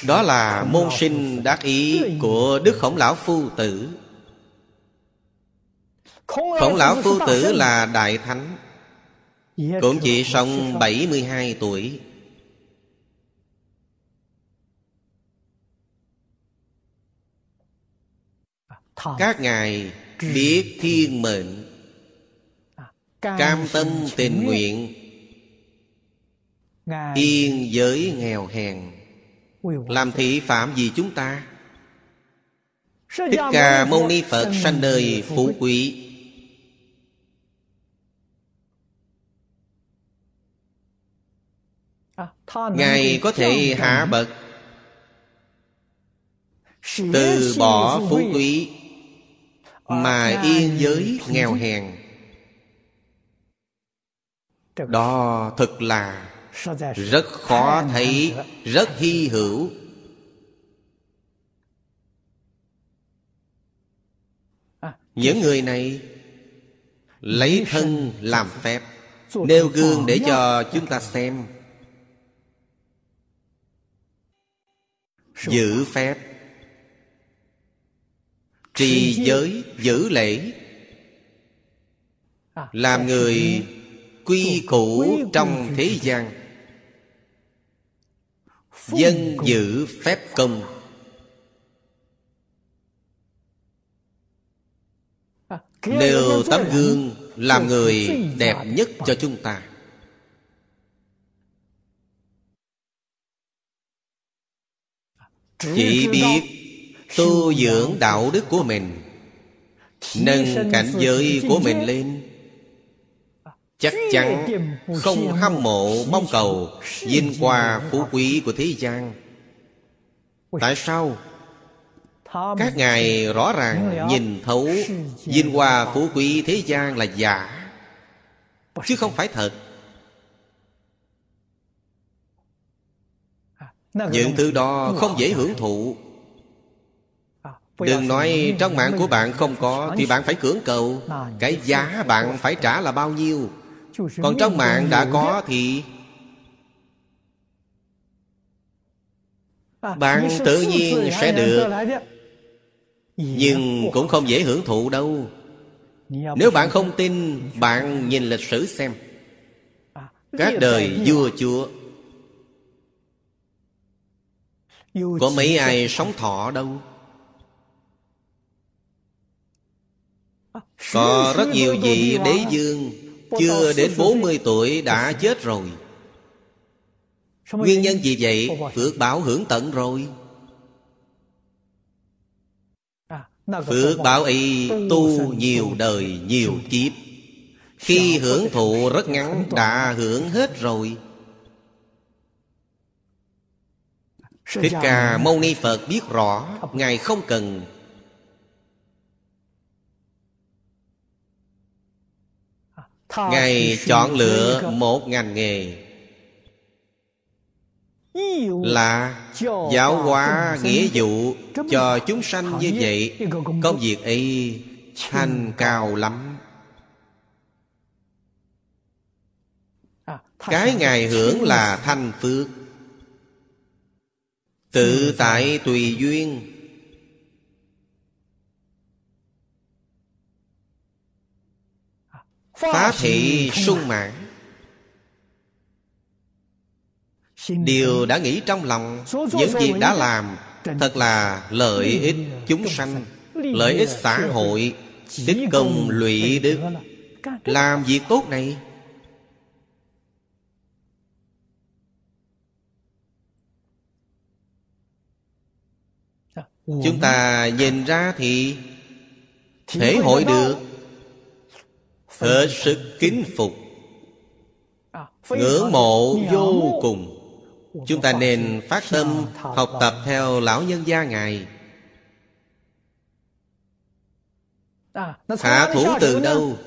Đó là môn sinh đắc ý của Đức Khổng Lão Phu Tử. Khổng Lão Phu Tử là Đại Thánh, Cũng chỉ sống 72 tuổi. Các ngài biết thiên mệnh Cam tâm tình nguyện. Yên giới nghèo hèn. Làm thị phạm gì chúng ta. Thích Ca Mâu Ni Phật sanh đời phú quý. Ngài có thể hạ bậc. Từ bỏ phú quý Mà yên giới nghèo hèn đó thực là rất khó thấy rất hy hữu. Những người này lấy thân làm phép nêu gương để cho chúng ta xem. Giữ phép. trì giới giữ lễ. Làm người quy củ trong thế gian. Dân giữ phép công. Nêu tấm gương làm người đẹp nhất cho chúng ta. Chỉ biết tu dưỡng đạo đức của mình nâng cảnh giới của mình lên chắc chắn không hâm mộ mong cầu vinh hoa phú quý của thế gian. Tại sao? Các ngài rõ ràng nhìn thấu vinh hoa phú quý thế gian là giả. Chứ không phải thật. Những thứ đó không dễ hưởng thụ. Đừng nói trong mạng của bạn không có Thì bạn phải cưỡng cầu. Cái giá bạn phải trả là bao nhiêu Còn trong mạng đã có thì Bạn tự nhiên sẽ được. Nhưng cũng không dễ hưởng thụ đâu. Nếu bạn không tin Bạn nhìn lịch sử xem. Các đời vua chúa. Có mấy ai sống thọ đâu? Có rất nhiều vị đế dương Chưa đến 40 tuổi đã chết rồi. Nguyên nhân gì vậy? Phước báo hưởng tận rồi. Phước báo ấy tu nhiều đời nhiều kiếp. Khi hưởng thụ rất ngắn đã hưởng hết rồi. Thích Ca Mâu Ni Phật biết rõ Ngài không cần Ngài chọn lựa một ngành nghề. Là giáo hóa nghĩa vụ cho chúng sanh như vậy. Công việc ấy thanh cao lắm. Cái Ngài hưởng là thanh phước. Tự tại tùy duyên Phá thị sung mãn Điều đã nghĩ trong lòng Những việc đã làm Thật là lợi ích chúng sanh Lợi ích xã hội Tích công lụy đức. Làm việc tốt này. Chúng ta nhìn ra thì Thể hội được Hết sức kính phục. Ngưỡng mộ vô cùng. Chúng ta nên phát tâm Học tập theo lão nhân gia Ngài. Hạ thủ từ đâu?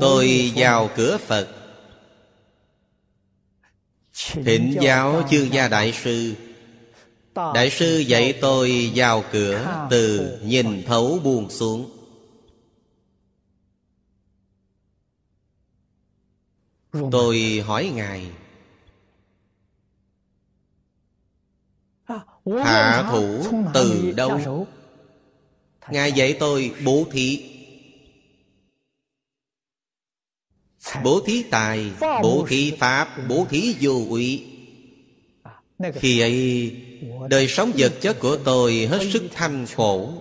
Tôi vào cửa Phật. Thịnh giáo chương gia đại sư. Đại sư dạy tôi vào cửa Từ nhìn thấu buông xuống Tôi hỏi Ngài. Hạ thủ từ đâu? Ngài dạy tôi bố thí. Bố thí tài Bố thí pháp Bố thí vô ủy. Khi ấy Đời sống vật chất của tôi hết sức thanh khổ.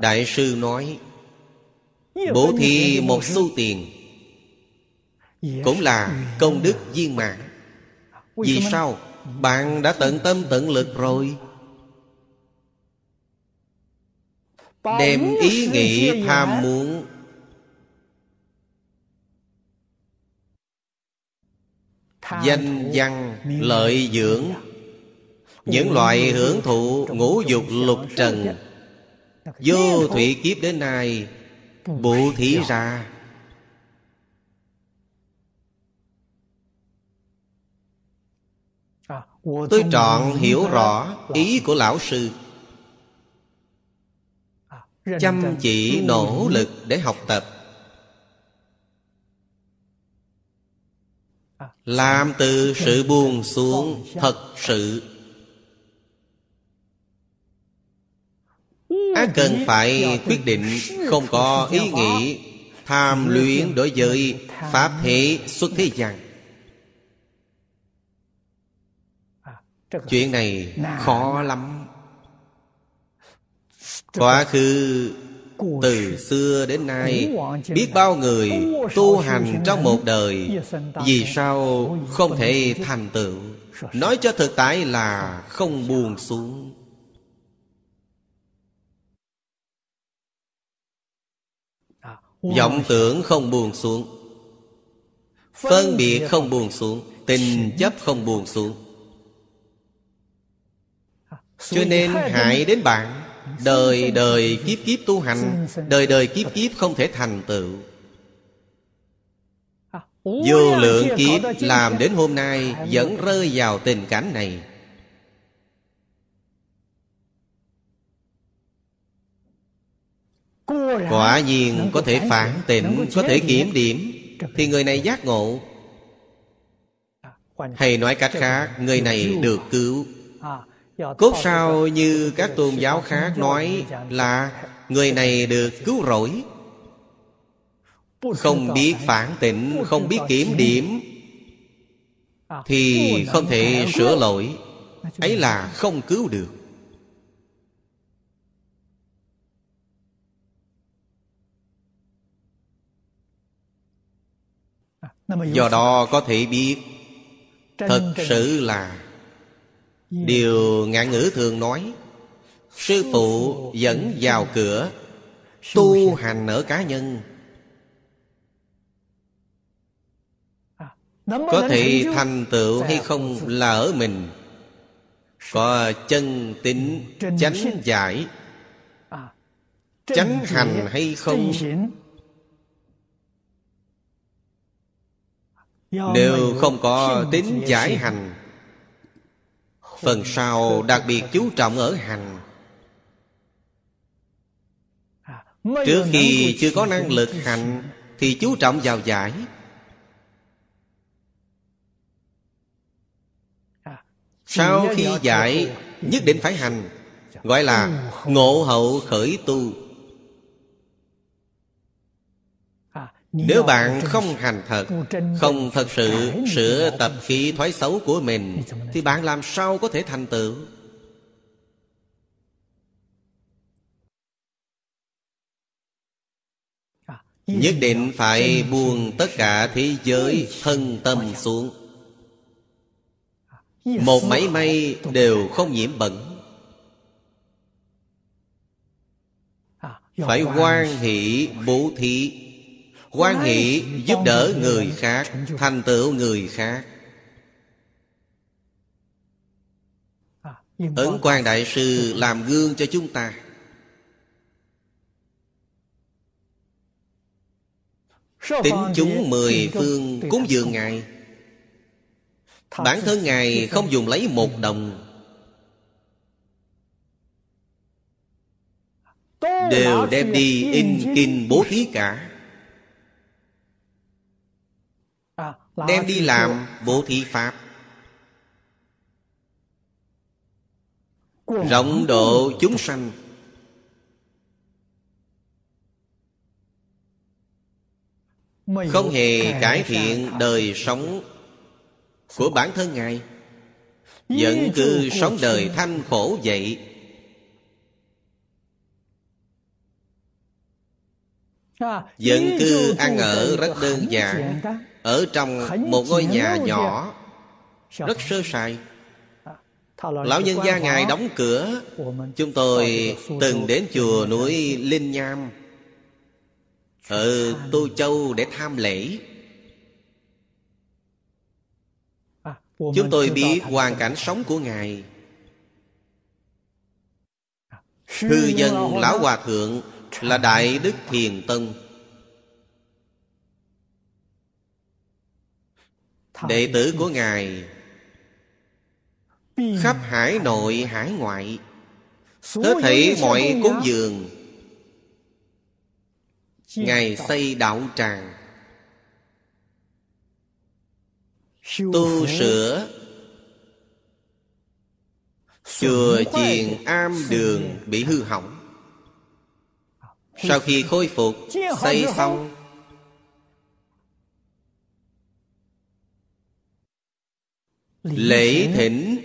Đại sư nói Bố thí một xu tiền. Cũng là công đức viên mãn. Vì sao? Bạn đã tận tâm tận lực rồi. Đem ý nghĩ tham muốn. Danh văn lợi dưỡng. Những loại hưởng thụ ngũ dục lục trần. Vô thủy kiếp đến nay Bố thí ra. Tôi trọn hiểu rõ ý của lão sư. Chăm chỉ nỗ lực để học tập. Làm từ sự buông xuống thật sự Á cần phải quyết định không có ý nghĩ Tham luyện đối với Pháp thể xuất thế gian. Chuyện này khó lắm. Quá khứ từ xưa đến nay Biết bao người tu hành trong một đời Vì sao không thể thành tựu? nói cho thực tại là không buông xuống vọng tưởng không buông xuống. Phân biệt không buông xuống. Tình chấp không buông xuống. Cho nên hại đến bạn. Đời đời kiếp kiếp tu hành. Đời đời kiếp kiếp không thể thành tựu. Vô lượng kiếp làm đến hôm nay vẫn rơi vào tình cảnh này quả nhiên có thể phản tỉnh có thể kiểm điểm. thì người này giác ngộ. Hay nói cách khác người này được cứu. Cốt sao như các tôn giáo khác nói là người này được cứu rỗi. Không biết phản tịnh không biết kiểm điểm thì không thể sửa lỗi. Ấy là không cứu được do đó có thể biết thật sự là điều ngạn ngữ thường nói sư phụ dẫn vào cửa tu hành ở cá nhân. Có thể thành tựu hay không là ở mình. Có chân tính chánh giải chánh hành hay không nếu không có tính giải hành phần sau đặc biệt chú trọng ở hành. Trước khi chưa có năng lực hành thì chú trọng vào giải. Sau khi giải nhất định phải hành. Gọi là ngộ hậu khởi tu nếu bạn không hành thật không thật sự sửa tập khí thói xấu của mình thì bạn làm sao có thể thành tựu? Nhất định phải buông tất cả thế giới thân tâm xuống. một máy may đều không nhiễm bẩn. Phải quan hỷ bố thí quan hệ giúp đỡ người khác thành tựu người khác. Ấn quan đại sư làm gương cho chúng ta. Tính chúng mười phương cúng dường ngài. Bản thân ngài không dùng lấy một đồng. Đều đem đi in kinh bố thí cả đem đi làm bố thí pháp. Rộng độ chúng sanh. Không hề cải thiện đời sống của bản thân ngài. Vẫn cứ sống đời thanh khổ vậy. Vẫn cứ ăn ở rất đơn giản ở trong một ngôi nhà nhỏ rất sơ sài. Lão nhân gia ngài đóng cửa. chúng tôi từng đến chùa núi linh nham. Ở tô châu để tham lễ. Chúng tôi biết hoàn cảnh sống của ngài. Hư dân lão hòa thượng là đại đức thiền tông đệ tử của ngài khắp hải nội hải ngoại hết thảy mọi cúng dường. Ngài xây đạo tràng. Tu sửa. Chùa chiền am đường bị hư hỏng. Sau khi khôi phục xây xong lễ thỉnh.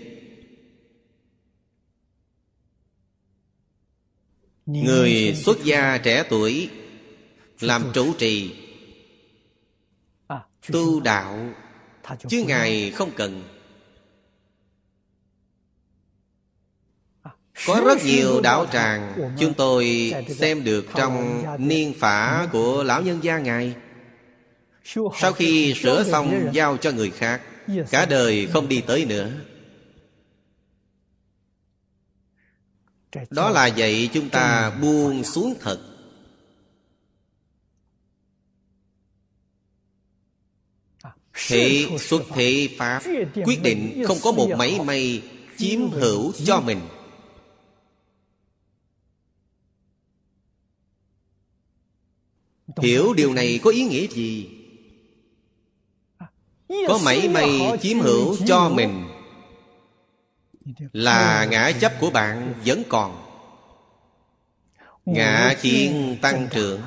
Người xuất gia trẻ tuổi làm chủ trì. Tu đạo chứ ngài không cần. Có rất nhiều đạo tràng. chúng tôi xem được trong niên phả của lão nhân gia ngài. Sau khi sửa xong giao cho người khác Cả đời không đi tới nữa. Đó là dạy chúng ta buông xuống thật. Thị xuất thị Pháp Quyết định không có một mấy may Chiếm hữu cho mình. Hiểu điều này có ý nghĩa gì? Có mảy may chiếm hữu cho mình Là ngã chấp của bạn vẫn còn. Ngã kiến tăng trưởng,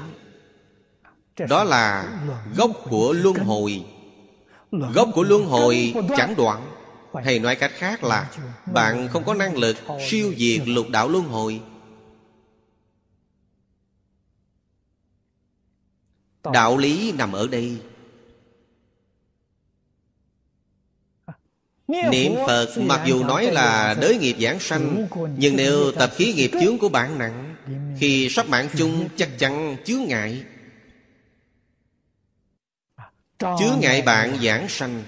Đó là gốc của luân hồi. Gốc của luân hồi chẳng đoạn. Hay nói cách khác là Bạn không có năng lực siêu diệt lục đạo luân hồi. Đạo lý nằm ở đây. Niệm Phật mặc dù nói là đới nghiệp giảng sanh Nhưng nếu tập khí nghiệp chướng của bạn nặng Khi sắp mạng chung chắc chắn chướng ngại. Chướng ngại bạn giảng sanh.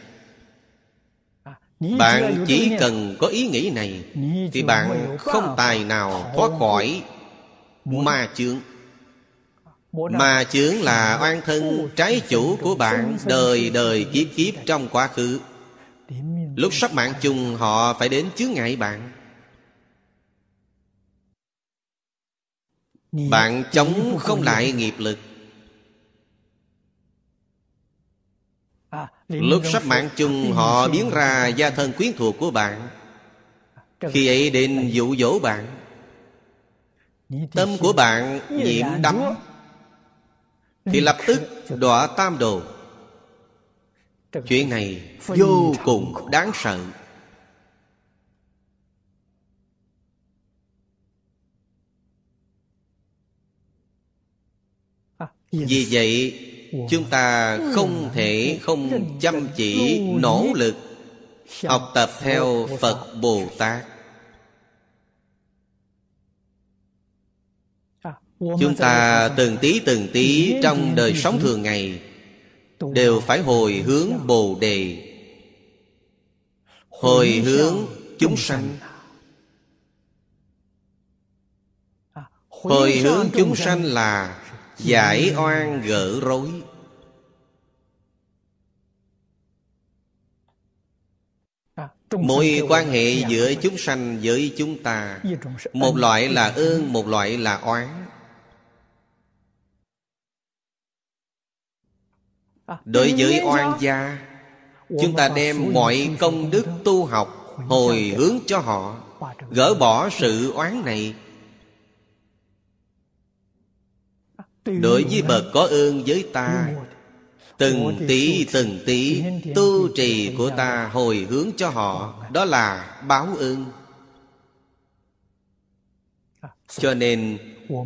Bạn chỉ cần có ý nghĩ này Thì bạn không tài nào thoát khỏi ma chướng. Ma chướng là oan thân trái chủ của bạn Đời đời kiếp kiếp trong quá khứ Lúc sắp mạng chung họ phải đến chướng ngại bạn. Bạn chống không lại nghiệp lực. Lúc sắp mạng chung họ biến ra gia thân quyến thuộc của bạn. Khi ấy đến dụ dỗ bạn. Tâm của bạn nhiễm đắm. Thì lập tức đọa tam đồ. Chuyện này vô cùng đáng sợ. Vì vậy Chúng ta không thể không chăm chỉ nỗ lực Học tập theo Phật Bồ Tát. Chúng ta từng tí từng tí trong đời sống thường ngày Đều phải hồi hướng Bồ Đề. Hồi hướng chúng sanh. Hồi hướng chúng sanh là Giải oan gỡ rối. Mối quan hệ giữa chúng sanh với chúng ta Một loại là ơn, một loại là oán. Đối với oan gia Chúng ta đem mọi công đức tu học Hồi hướng cho họ Gỡ bỏ sự oán này. Đối với bậc có ơn với ta Từng tí từng tí Tu trì của ta hồi hướng cho họ Đó là báo ơn Cho nên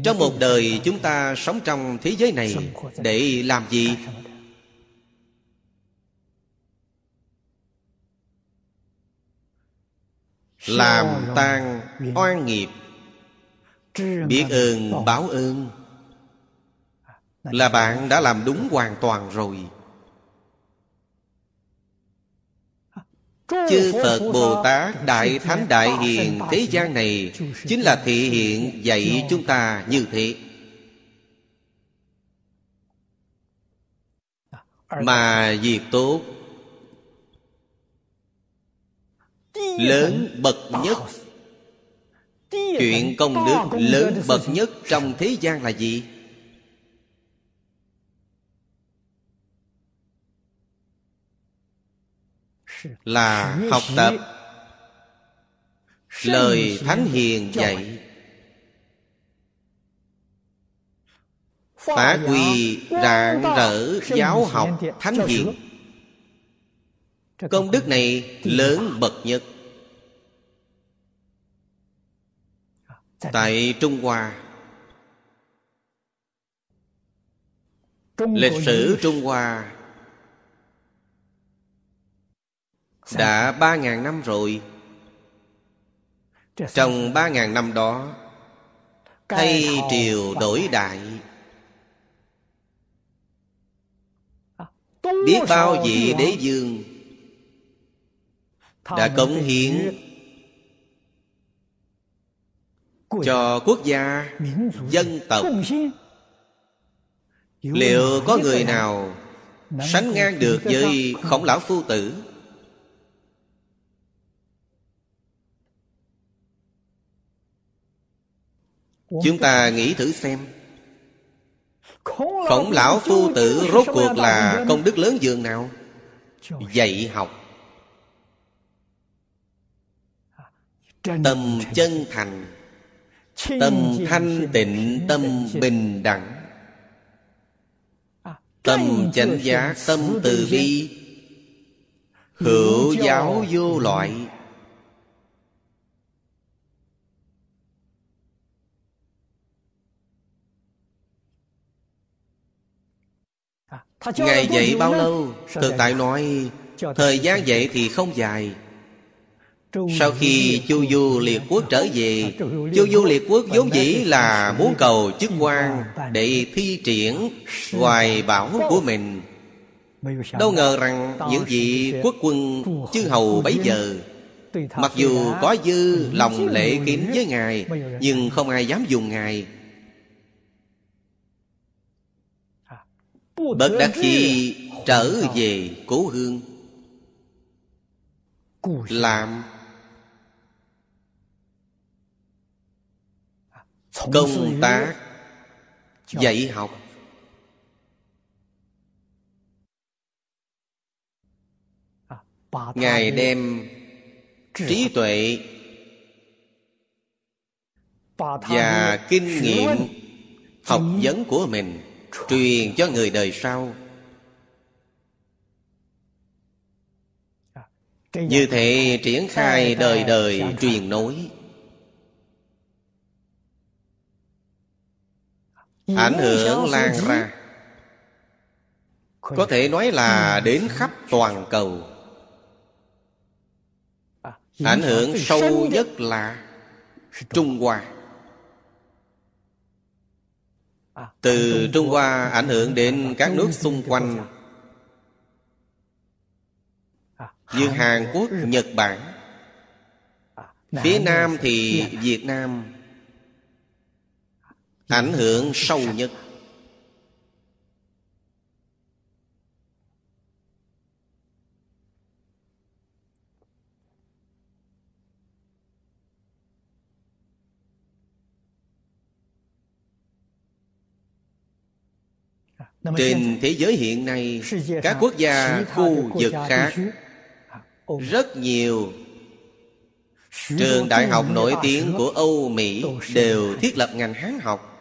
Trong một đời chúng ta sống trong thế giới này Để làm gì? Làm tan oan nghiệp Biết ơn báo ơn. Là bạn đã làm đúng hoàn toàn rồi. Chư Phật Bồ Tát Đại Thánh Đại Hiền Thế gian này Chính là thể hiện dạy chúng ta như thế. Mà việc tốt Lớn bậc nhất. Chuyện công đức lớn bậc nhất trong thế gian là gì? Là học tập. Lời Thánh Hiền dạy. Phá quy rạng rỡ giáo học Thánh Hiền. Công đức này lớn bậc nhất. Tại Trung Hoa. Lịch sử Trung Hoa Đã ba ngàn năm rồi. Trong ba ngàn năm đó Thay triều đổi đại. Biết bao vị đế dương Đã cống hiến Cho quốc gia Dân tộc. Liệu có người nào Sánh ngang được với khổng lão phu tử? Chúng ta nghĩ thử xem. Khổng lão phu tử rốt cuộc là công đức lớn dường nào? Dạy học Tâm chân thành Tâm thanh tịnh Tâm bình đẳng. Tâm chánh giác Tâm từ bi. Hữu giáo vô loại. Ngài dạy bao lâu? Thực tại nói Thời gian dạy thì không dài sau khi Chu Du Liệt Quốc trở về, Chu Du Liệt Quốc vốn dĩ là muốn cầu chức quan Để thi triển hoài bảo của mình. Đâu ngờ rằng những vị quốc quân chư hầu bấy giờ, Mặc dù có dư lòng lệ kính với Ngài, Nhưng không ai dám dùng Ngài. Bất đắc khi trở về cố hương, Làm Công tác Dạy học. Ngài đem trí tuệ Và kinh nghiệm học vấn của mình truyền cho người đời sau. Như thế triển khai đời đời truyền nối ảnh hưởng lan ra. Có thể nói là đến khắp toàn cầu. Ảnh hưởng sâu nhất là trung hoa. Từ trung hoa ảnh hưởng đến các nước xung quanh. như hàn quốc nhật. Bản. Phía nam thì việt nam ảnh hưởng sâu nhất. Trên thế giới hiện nay, các quốc gia khu vực khác, rất nhiều trường đại học nổi tiếng của âu mỹ đều thiết lập ngành hán học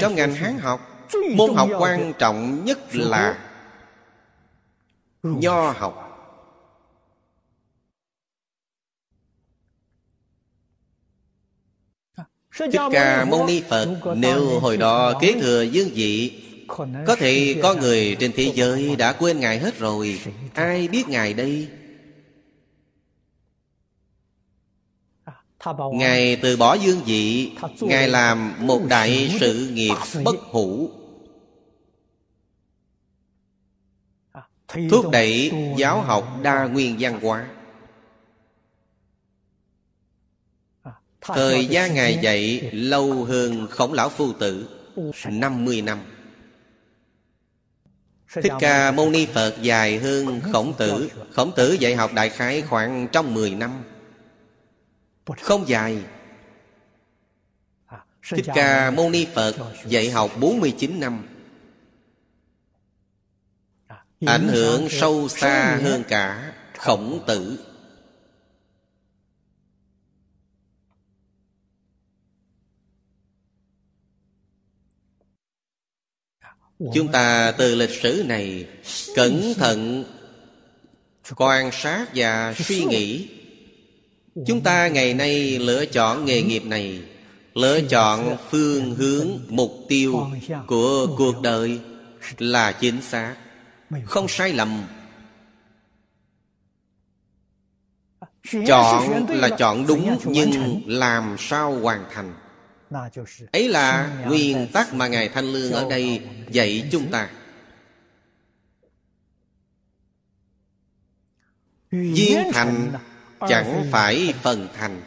trong ngành hán học môn học quan trọng nhất là nho học. Thích Ca Mâu Ni Phật Nếu hồi đó kế thừa dương vị Có thể có người trên thế giới đã quên Ngài hết rồi. Ai biết Ngài đây Ngài từ bỏ dương vị Ngài làm một đại sự nghiệp bất hủ. Thúc đẩy giáo học đa nguyên văn hóa. Thời gian Ngài dạy lâu hơn khổng lão phu tử 50 năm Thích Ca Mâu Ni Phật dài hơn khổng tử. Khổng tử dạy học đại khái khoảng trong 10 năm Không dài. Thích Ca Mâu Ni Phật dạy học 49 năm. Ảnh hưởng sâu xa hơn cả khổng tử. Chúng ta từ lịch sử này cẩn thận quan sát và suy nghĩ chúng ta ngày nay lựa chọn nghề nghiệp này, lựa chọn phương hướng, mục tiêu của cuộc đời là chính xác, không sai lầm. Chọn là chọn đúng, Nhưng làm sao hoàn thành? Ấy là nguyên tắc mà Ngài Thanh Lương ở đây dạy chúng ta. Viên thành chẳng phải phần thành.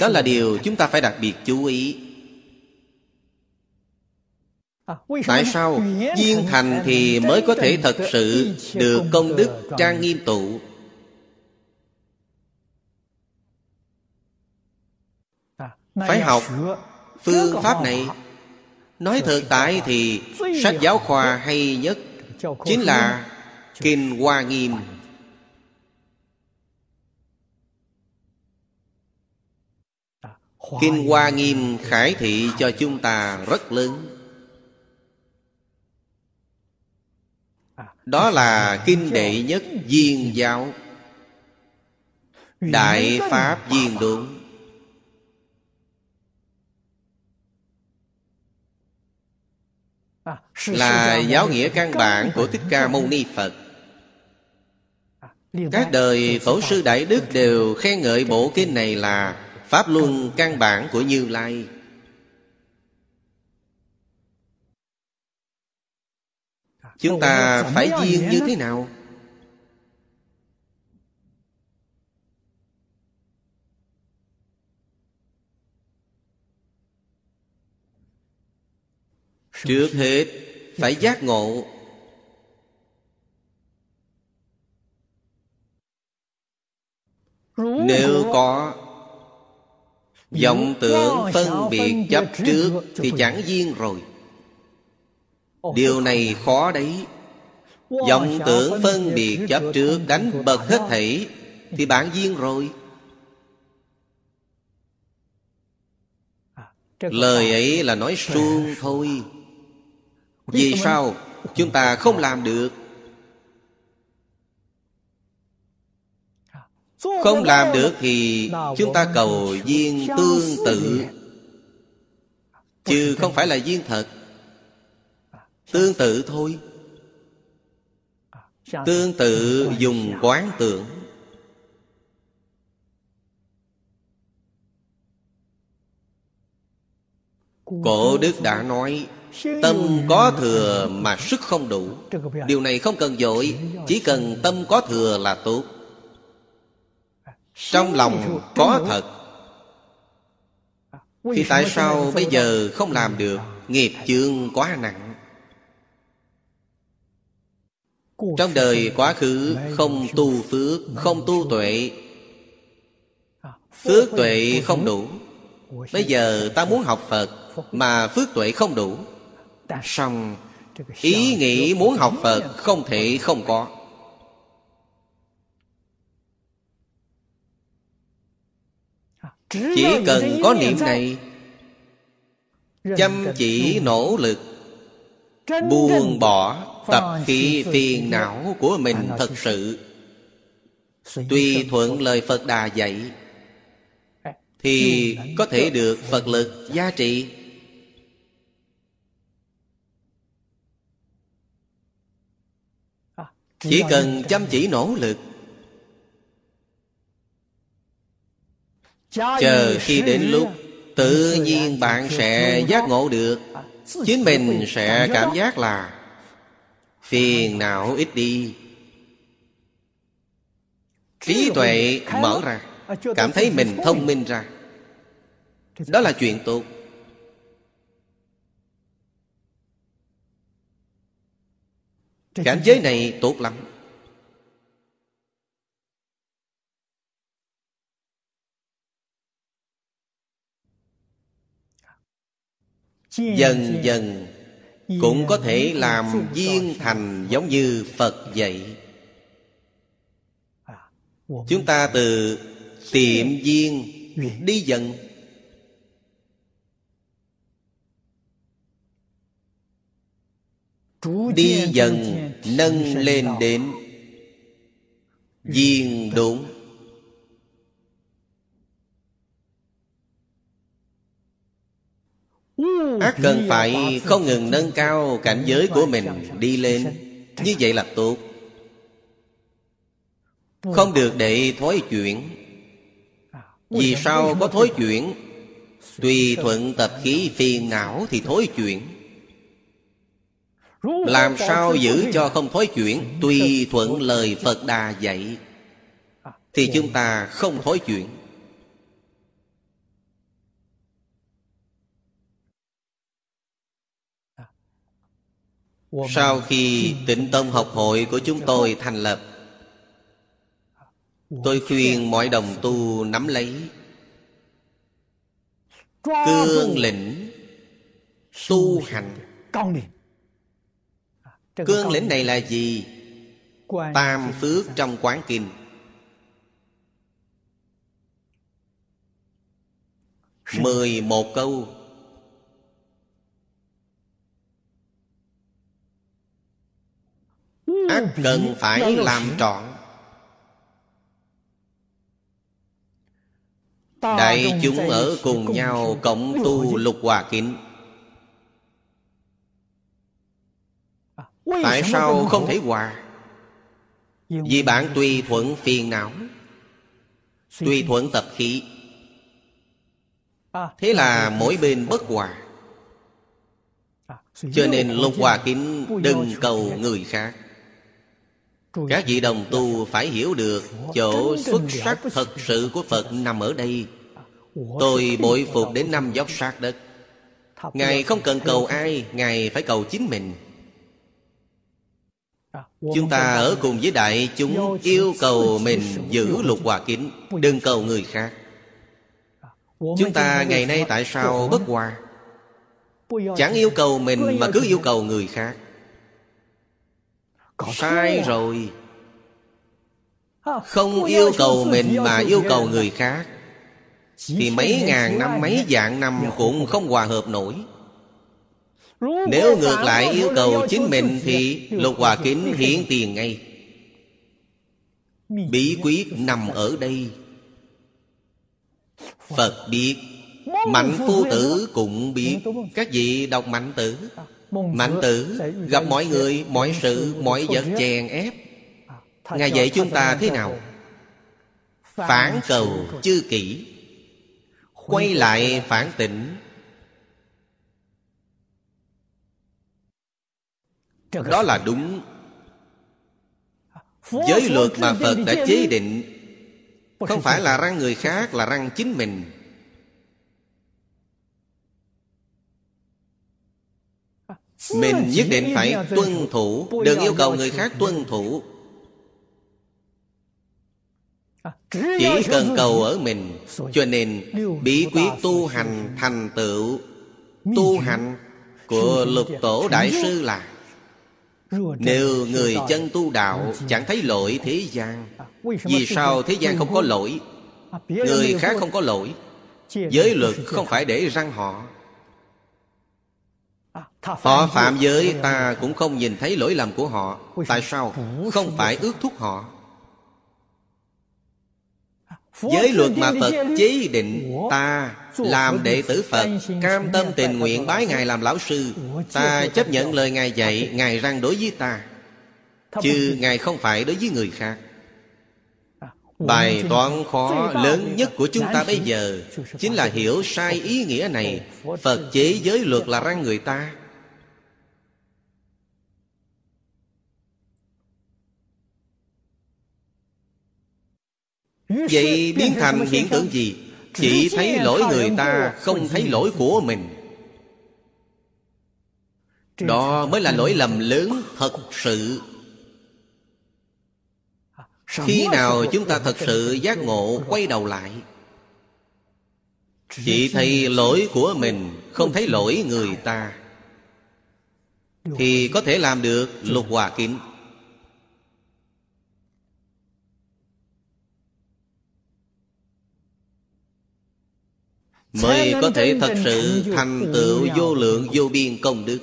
Đó là điều chúng ta phải đặc biệt chú ý. Tại sao viên thành thì mới có thể thật sự Được công đức trang nghiêm tụ? Phải học phương pháp này. Nói thực tại thì Sách giáo khoa hay nhất Chính là Kinh Hoa Nghiêm Kinh Hoa Nghiêm khải thị cho chúng ta rất lớn. Đó là kinh đệ nhất viên giáo. Đại Pháp viên đúng Là giáo nghĩa căn bản của Thích Ca Mâu Ni Phật. Các đời Tổ sư Đại Đức đều khen ngợi bộ kinh này là Pháp luân căn bản của Như Lai Chúng ta phải duyên như thế nào? Trước hết, phải giác ngộ Nếu có vọng tưởng phân biệt chấp trước Thì chẳng duyên rồi. Điều này khó đấy. Vọng tưởng phân biệt chấp trước Đánh bật hết thảy Thì bạn duyên rồi. Lời ấy là nói suông thôi. Vì sao? Chúng ta không làm được Không làm được thì Chúng ta cầu duyên tương tự. Chứ không phải là duyên thật. Tương tự thôi. Tương tự dùng quán tưởng. Cổ Đức đã nói, Tâm có thừa mà sức không đủ. Điều này không cần dội, Chỉ cần tâm có thừa là tốt. Trong lòng có thật. Thì tại sao bây giờ không làm được? Nghiệp chương quá nặng. Trong đời quá khứ không tu phước Không tu tuệ. Phước tuệ không đủ. Bây giờ ta muốn học Phật Mà phước tuệ không đủ. Xong Ý nghĩ muốn học Phật Không thể không có Chỉ cần có niệm này Chăm chỉ nỗ lực Buông bỏ tập khí phiền não của mình thật sự. Tuy thuận lời Phật Đà dạy Thì có thể được Phật lực giá trị. Chỉ cần chăm chỉ nỗ lực Chờ khi đến lúc Tự nhiên bạn sẽ giác ngộ được. Chính mình sẽ cảm giác là Phiền não ít đi. Trí tuệ mở ra Cảm thấy mình thông minh ra. Đó là chuyện tốt. Cảnh giới này tốt lắm Dần dần Cũng có thể làm viên thành giống như Phật vậy. Chúng ta từ tiệm viên đi dần Đi dần, nâng lên đến viên đúng cần phải không ngừng nâng cao cảnh giới của mình đi lên. Như vậy là tốt. Không được để thói chuyển. Vì sao có thói chuyển? Tùy thuận tập khí phiền não thì thối chuyển. Làm sao giữ cho không thối chuyển? Tùy thuận lời Phật Đà dạy Thì chúng ta không thối chuyển Sau khi tịnh tông học hội của chúng tôi thành lập Tôi khuyên mọi đồng tu nắm lấy. Cương lĩnh Tu hành. Cương lĩnh này là gì? Tam phước trong quán kinh Mười một câu ác cần phải làm trọn. Đại chúng ở cùng nhau cộng tu lục hòa kính à, Tại sao không thể hòa? Vì bạn tùy thuận phiền não Tùy thuận tập khí. À, Thế là mỗi bên bất hòa. À, Cho nên lục hòa kính đừng cầu người khác các vị đồng tu phải hiểu được Chỗ xuất sắc thật sự của Phật nằm ở đây. Tôi bội phục đến năm dốc sát đất. Ngài không cần cầu ai Ngài phải cầu chính mình. Chúng ta ở cùng với đại chúng Yêu cầu mình giữ lục hòa kính Đừng cầu người khác. Chúng ta ngày nay tại sao bất hòa? Chẳng yêu cầu mình mà cứ yêu cầu người khác sai rồi. Không yêu cầu mình mà yêu cầu người khác. Thì mấy ngàn năm mấy dạng năm cũng không hòa hợp nổi. Nếu ngược lại yêu cầu chính mình thì lục hòa kính hiển tiền ngay. Bí quyết nằm ở đây. Phật. Biết mạnh phu tử cũng biết. các vị đọc mạnh tử Mạnh tử gặp mọi người Mọi sự, mọi vật chèn ép. Ngài dạy chúng ta thế nào? Phản cầu chư kỷ Quay lại phản tỉnh Đó là đúng. Giới luật mà Phật đã chế định Không phải là răng người khác Là răng chính mình Mình nhất định phải tuân thủ. Đừng yêu cầu người khác tuân thủ. À, Chỉ cần cầu ở mình Cho nên bí quyết tu hành thành tựu Tu hành của lục tổ đại sư là Nếu người chân tu đạo Chẳng thấy lỗi thế gian à, Vì sao thế gian không có lỗi? À, Người khác không có lỗi. Giới luật không phải để răng họ Họ phạm giới ta cũng không nhìn thấy lỗi lầm của họ. Tại sao? Không phải ước thúc họ. Giới luật mà Phật chế định Ta làm đệ tử Phật Cam tâm tình nguyện bái Ngài làm lão sư. Ta chấp nhận lời Ngài dạy Ngài răng đối với ta Chứ Ngài không phải đối với người khác. Bài toán khó lớn nhất của chúng ta bây giờ Chính là hiểu sai ý nghĩa này. Phật chế giới luật là răng người ta Vậy biến thành hiện tượng gì? Chỉ thấy lỗi người ta Không thấy lỗi của mình. Đó mới là lỗi lầm lớn thật sự. Khi nào chúng ta thật sự giác ngộ quay đầu lại. Chỉ thấy lỗi của mình không thấy lỗi người ta. Thì có thể làm được lục hòa kính mới có thể thật sự thành tựu vô lượng vô biên công đức.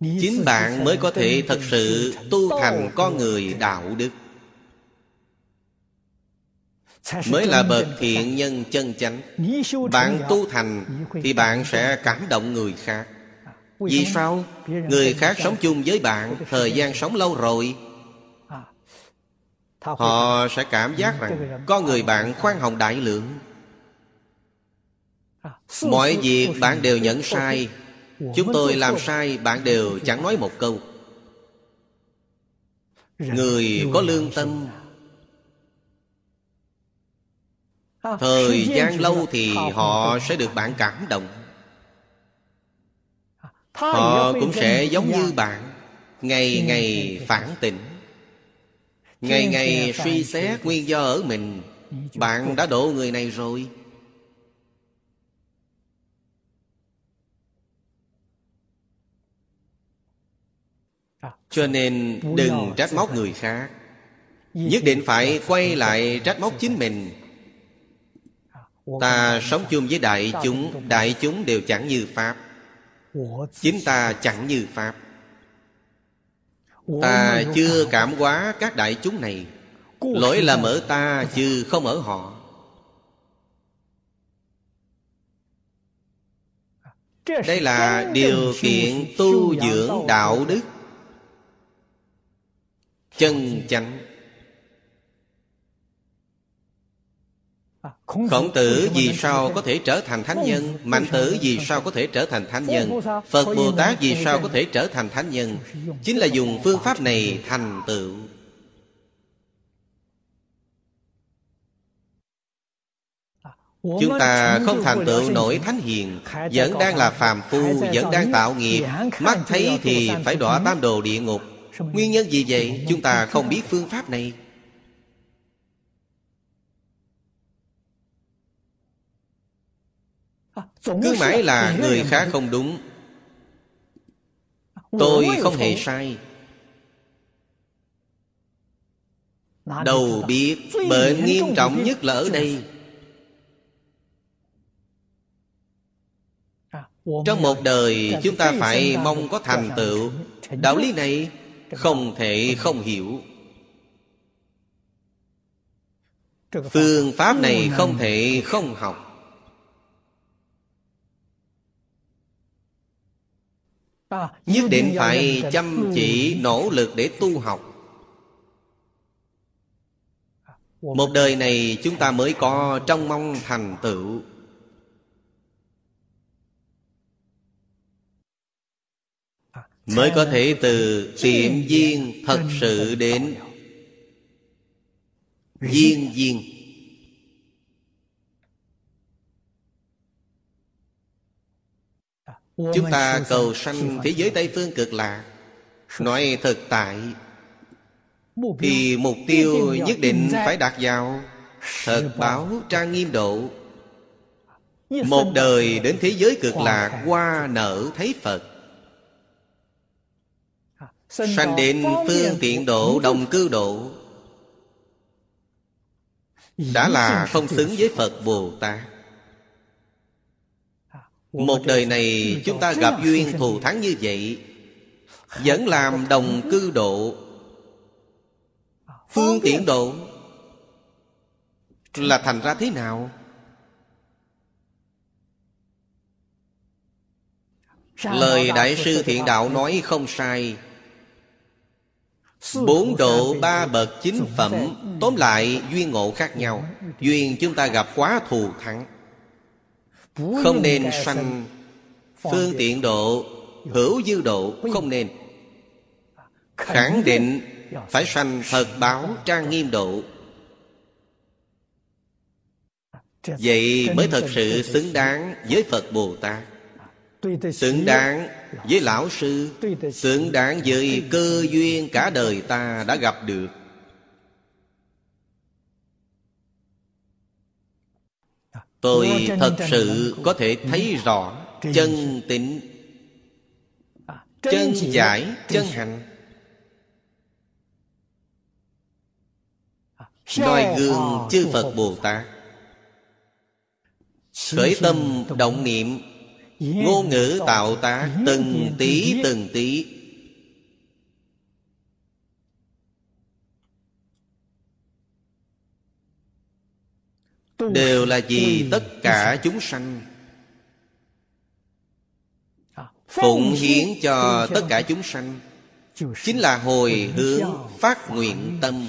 Chính bạn mới có thể thật sự tu thành con người đạo đức. Mới là bậc thiện nhân chân chánh. Bạn tu thành thì bạn sẽ cảm động người khác. Vì sao? người khác sống chung với bạn thời gian sống lâu rồi. Họ sẽ cảm giác rằng Có người bạn khoan hồng đại lượng Mọi việc bạn đều nhận sai. Chúng tôi làm sai Bạn đều chẳng nói một câu. Người có lương tâm. Thời gian lâu thì họ sẽ được bạn cảm động. Họ cũng sẽ giống như bạn. Ngày ngày phản tỉnh. Ngày ngày suy xét nguyên do ở mình. Bạn đã độ người này rồi Cho nên đừng trách móc người khác. Nhất định phải quay lại trách móc chính mình. Ta sống chung với đại chúng Đại chúng đều chẳng như Pháp. Chính ta chẳng như Pháp. Ta chưa cảm hóa các đại chúng này. Lỗi là ở ta chứ không ở họ. Đây là điều kiện tu dưỡng đạo đức. Chân chánh. Khổng tử vì sao có thể trở thành thánh nhân? Mạnh tử vì sao có thể trở thành thánh nhân? Phật Bồ Tát vì sao có thể trở thành thánh nhân? Chính là dùng phương pháp này thành tựu. Chúng ta không thành tựu nổi thánh hiền, Vẫn đang là phàm phu, Vẫn đang tạo nghiệp. Mắt thấy thì phải đọa tam đồ địa ngục. Nguyên nhân gì vậy? Chúng ta không biết phương pháp này. Cứ mãi là người khác không đúng. Tôi không hề sai. Đầu biết bệnh nghiêm trọng nhất là ở đây. trong một đời chúng ta phải mong có thành tựu. Đạo lý này không thể không hiểu. Phương pháp này không thể không học. Nhất định phải chăm chỉ nỗ lực để tu học. Một đời này chúng ta mới có trong mong thành tựu mới có thể từ tiệm duyên thật sự đến. Duyên duyên Chúng ta cầu sanh thế giới Tây Phương cực lạc. Nói thực tại, Thì mục tiêu nhất định phải đạt vào Thật báo trang nghiêm độ. Một đời đến thế giới cực lạc Qua nở thấy Phật. Sanh đến phương tiện độ đồng cư độ. Đã là không xứng với Phật Bồ Tát. Một đời này chúng ta gặp duyên thù thắng như vậy Vẫn làm đồng cư độ. Phương tiện độ. Là thành ra thế nào? Lời Đại sư Thiện Đạo nói không sai Bốn độ ba bậc chính phẩm. Tóm lại duyên ngộ khác nhau. Duyên chúng ta gặp quá thù thắng. Không nên sanh phương tiện độ hữu dư độ không nên. Khẳng định phải sanh thật báo trang nghiêm độ. Vậy mới thật sự xứng đáng với phật bồ tát. Xứng đáng với lão sư xứng đáng với cơ duyên cả đời ta đã gặp được. Tôi thật sự có thể thấy rõ chân tịnh Chân giải, chân hạnh. Noi gương chư Phật Bồ Tát Khởi tâm động niệm Ngôn ngữ tạo tác Từng tí từng tí. Đều là vì tất cả chúng sanh. À, phụng hiến cho tất cả chúng sanh. chính là hồi hướng phát nguyện tâm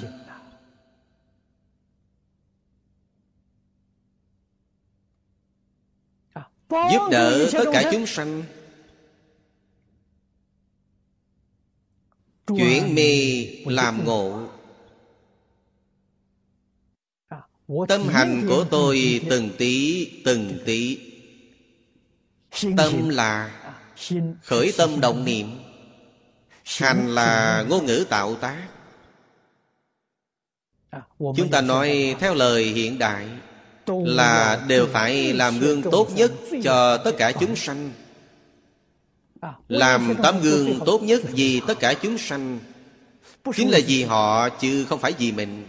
Giúp đỡ tất cả chúng sanh. Chuyển mê làm ngộ. Tâm hành của tôi từng tí từng tí. Tâm là khởi tâm động niệm. Hành là ngôn ngữ tạo tác. Chúng ta nói theo lời hiện đại Là đều phải làm gương tốt nhất cho tất cả chúng sanh. Làm tấm gương tốt nhất vì tất cả chúng sanh. Chính là vì họ chứ không phải vì mình.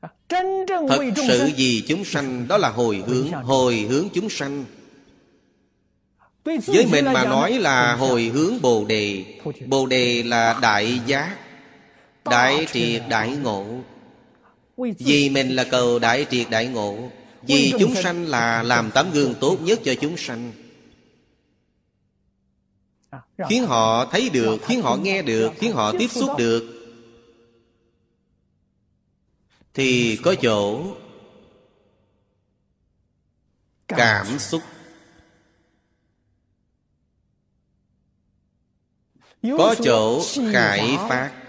Thật sự vì chúng sanh đó là hồi hướng Hồi hướng chúng sanh. Với mình mà nói là hồi hướng Bồ Đề. Bồ Đề là đại giác Đại triệt đại ngộ. Vì mình là cầu đại triệt đại ngộ Vì chúng sanh là làm tấm gương tốt nhất cho chúng sanh. Khiến họ thấy được, khiến họ nghe được, khiến họ tiếp xúc được. Thì có chỗ cảm xúc. có chỗ khải phát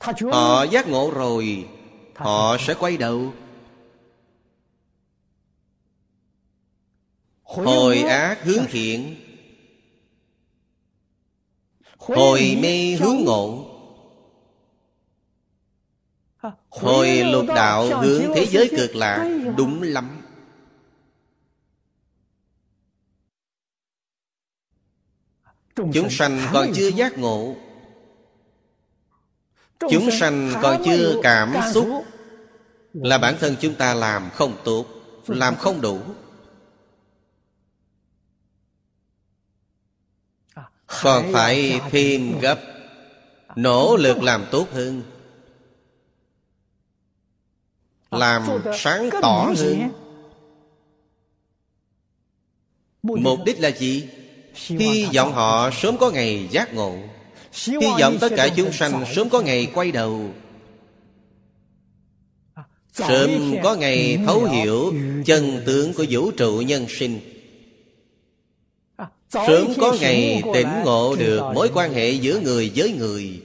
họ giác ngộ rồi họ sẽ quay đầu. Hồi ác hướng thiện. Hồi mê hướng ngộ. Hồi lục đạo hướng thế giới cực lạc Đúng lắm. Chúng sanh còn chưa giác ngộ Chúng sanh còn chưa cảm xúc. Là bản thân chúng ta làm không tốt Làm không đủ. còn phải thêm gấp nỗ lực làm tốt hơn. Làm sáng tỏ hơn. mục đích là gì? Hy vọng họ sớm có ngày giác ngộ hy vọng tất cả chúng sanh sớm có ngày quay đầu. Sớm có ngày thấu hiểu chân tướng của vũ trụ nhân sinh. Sớm có ngày tỉnh ngộ được mối quan hệ giữa người với người.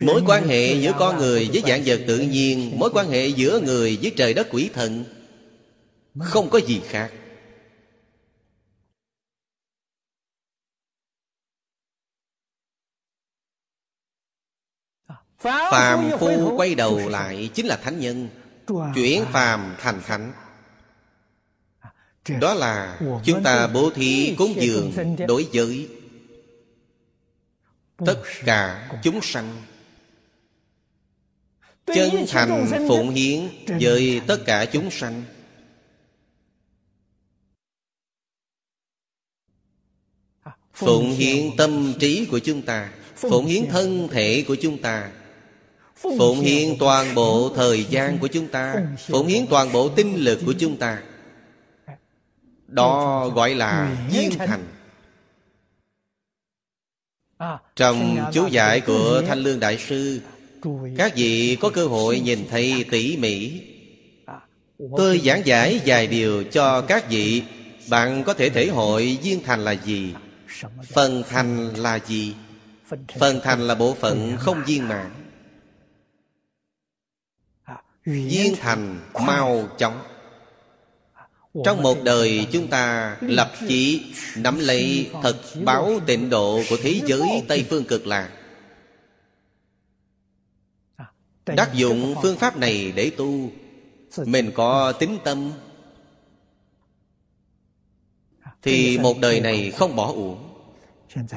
Mối quan hệ giữa con người với dạng vật tự nhiên Mối quan hệ giữa người với trời đất quỷ thần. Không có gì khác Phàm phu quay đầu lại chính là thánh nhân Chuyển phàm thành thánh. Đó là chúng ta bố thí cúng dường đối với tất cả chúng sanh chân thành phụng hiến với tất cả chúng sanh. Phụng hiến tâm trí của chúng ta phụng hiến thân thể của chúng ta phụng hiến toàn bộ thời gian của chúng ta. Phụng hiến toàn bộ tinh lực của chúng ta. Đó gọi là duyên thành. Trong chú giải của Thanh Lương Đại Sư, Các vị có cơ hội nhìn thấy tỉ mỉ. Tôi giảng giải vài điều cho các vị. Bạn có thể thể hội duyên thành là gì? Phần thành là gì? Phần thành là bộ phận không viên mạng viên thành mau chóng. Trong một đời chúng ta lập chỉ Nắm lấy thật báo tịnh độ Của thế giới Tây Phương cực lạc. Đắc dụng phương pháp này để tu, Mình có tính tâm. Thì một đời này không bỏ uổng.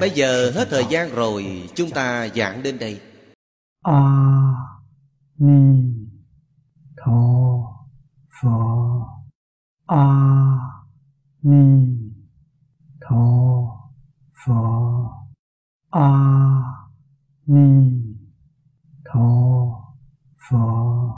Bây giờ hết thời gian rồi, Chúng ta giảng đến đây. A Ni 陀佛阿弥陀佛阿弥陀佛。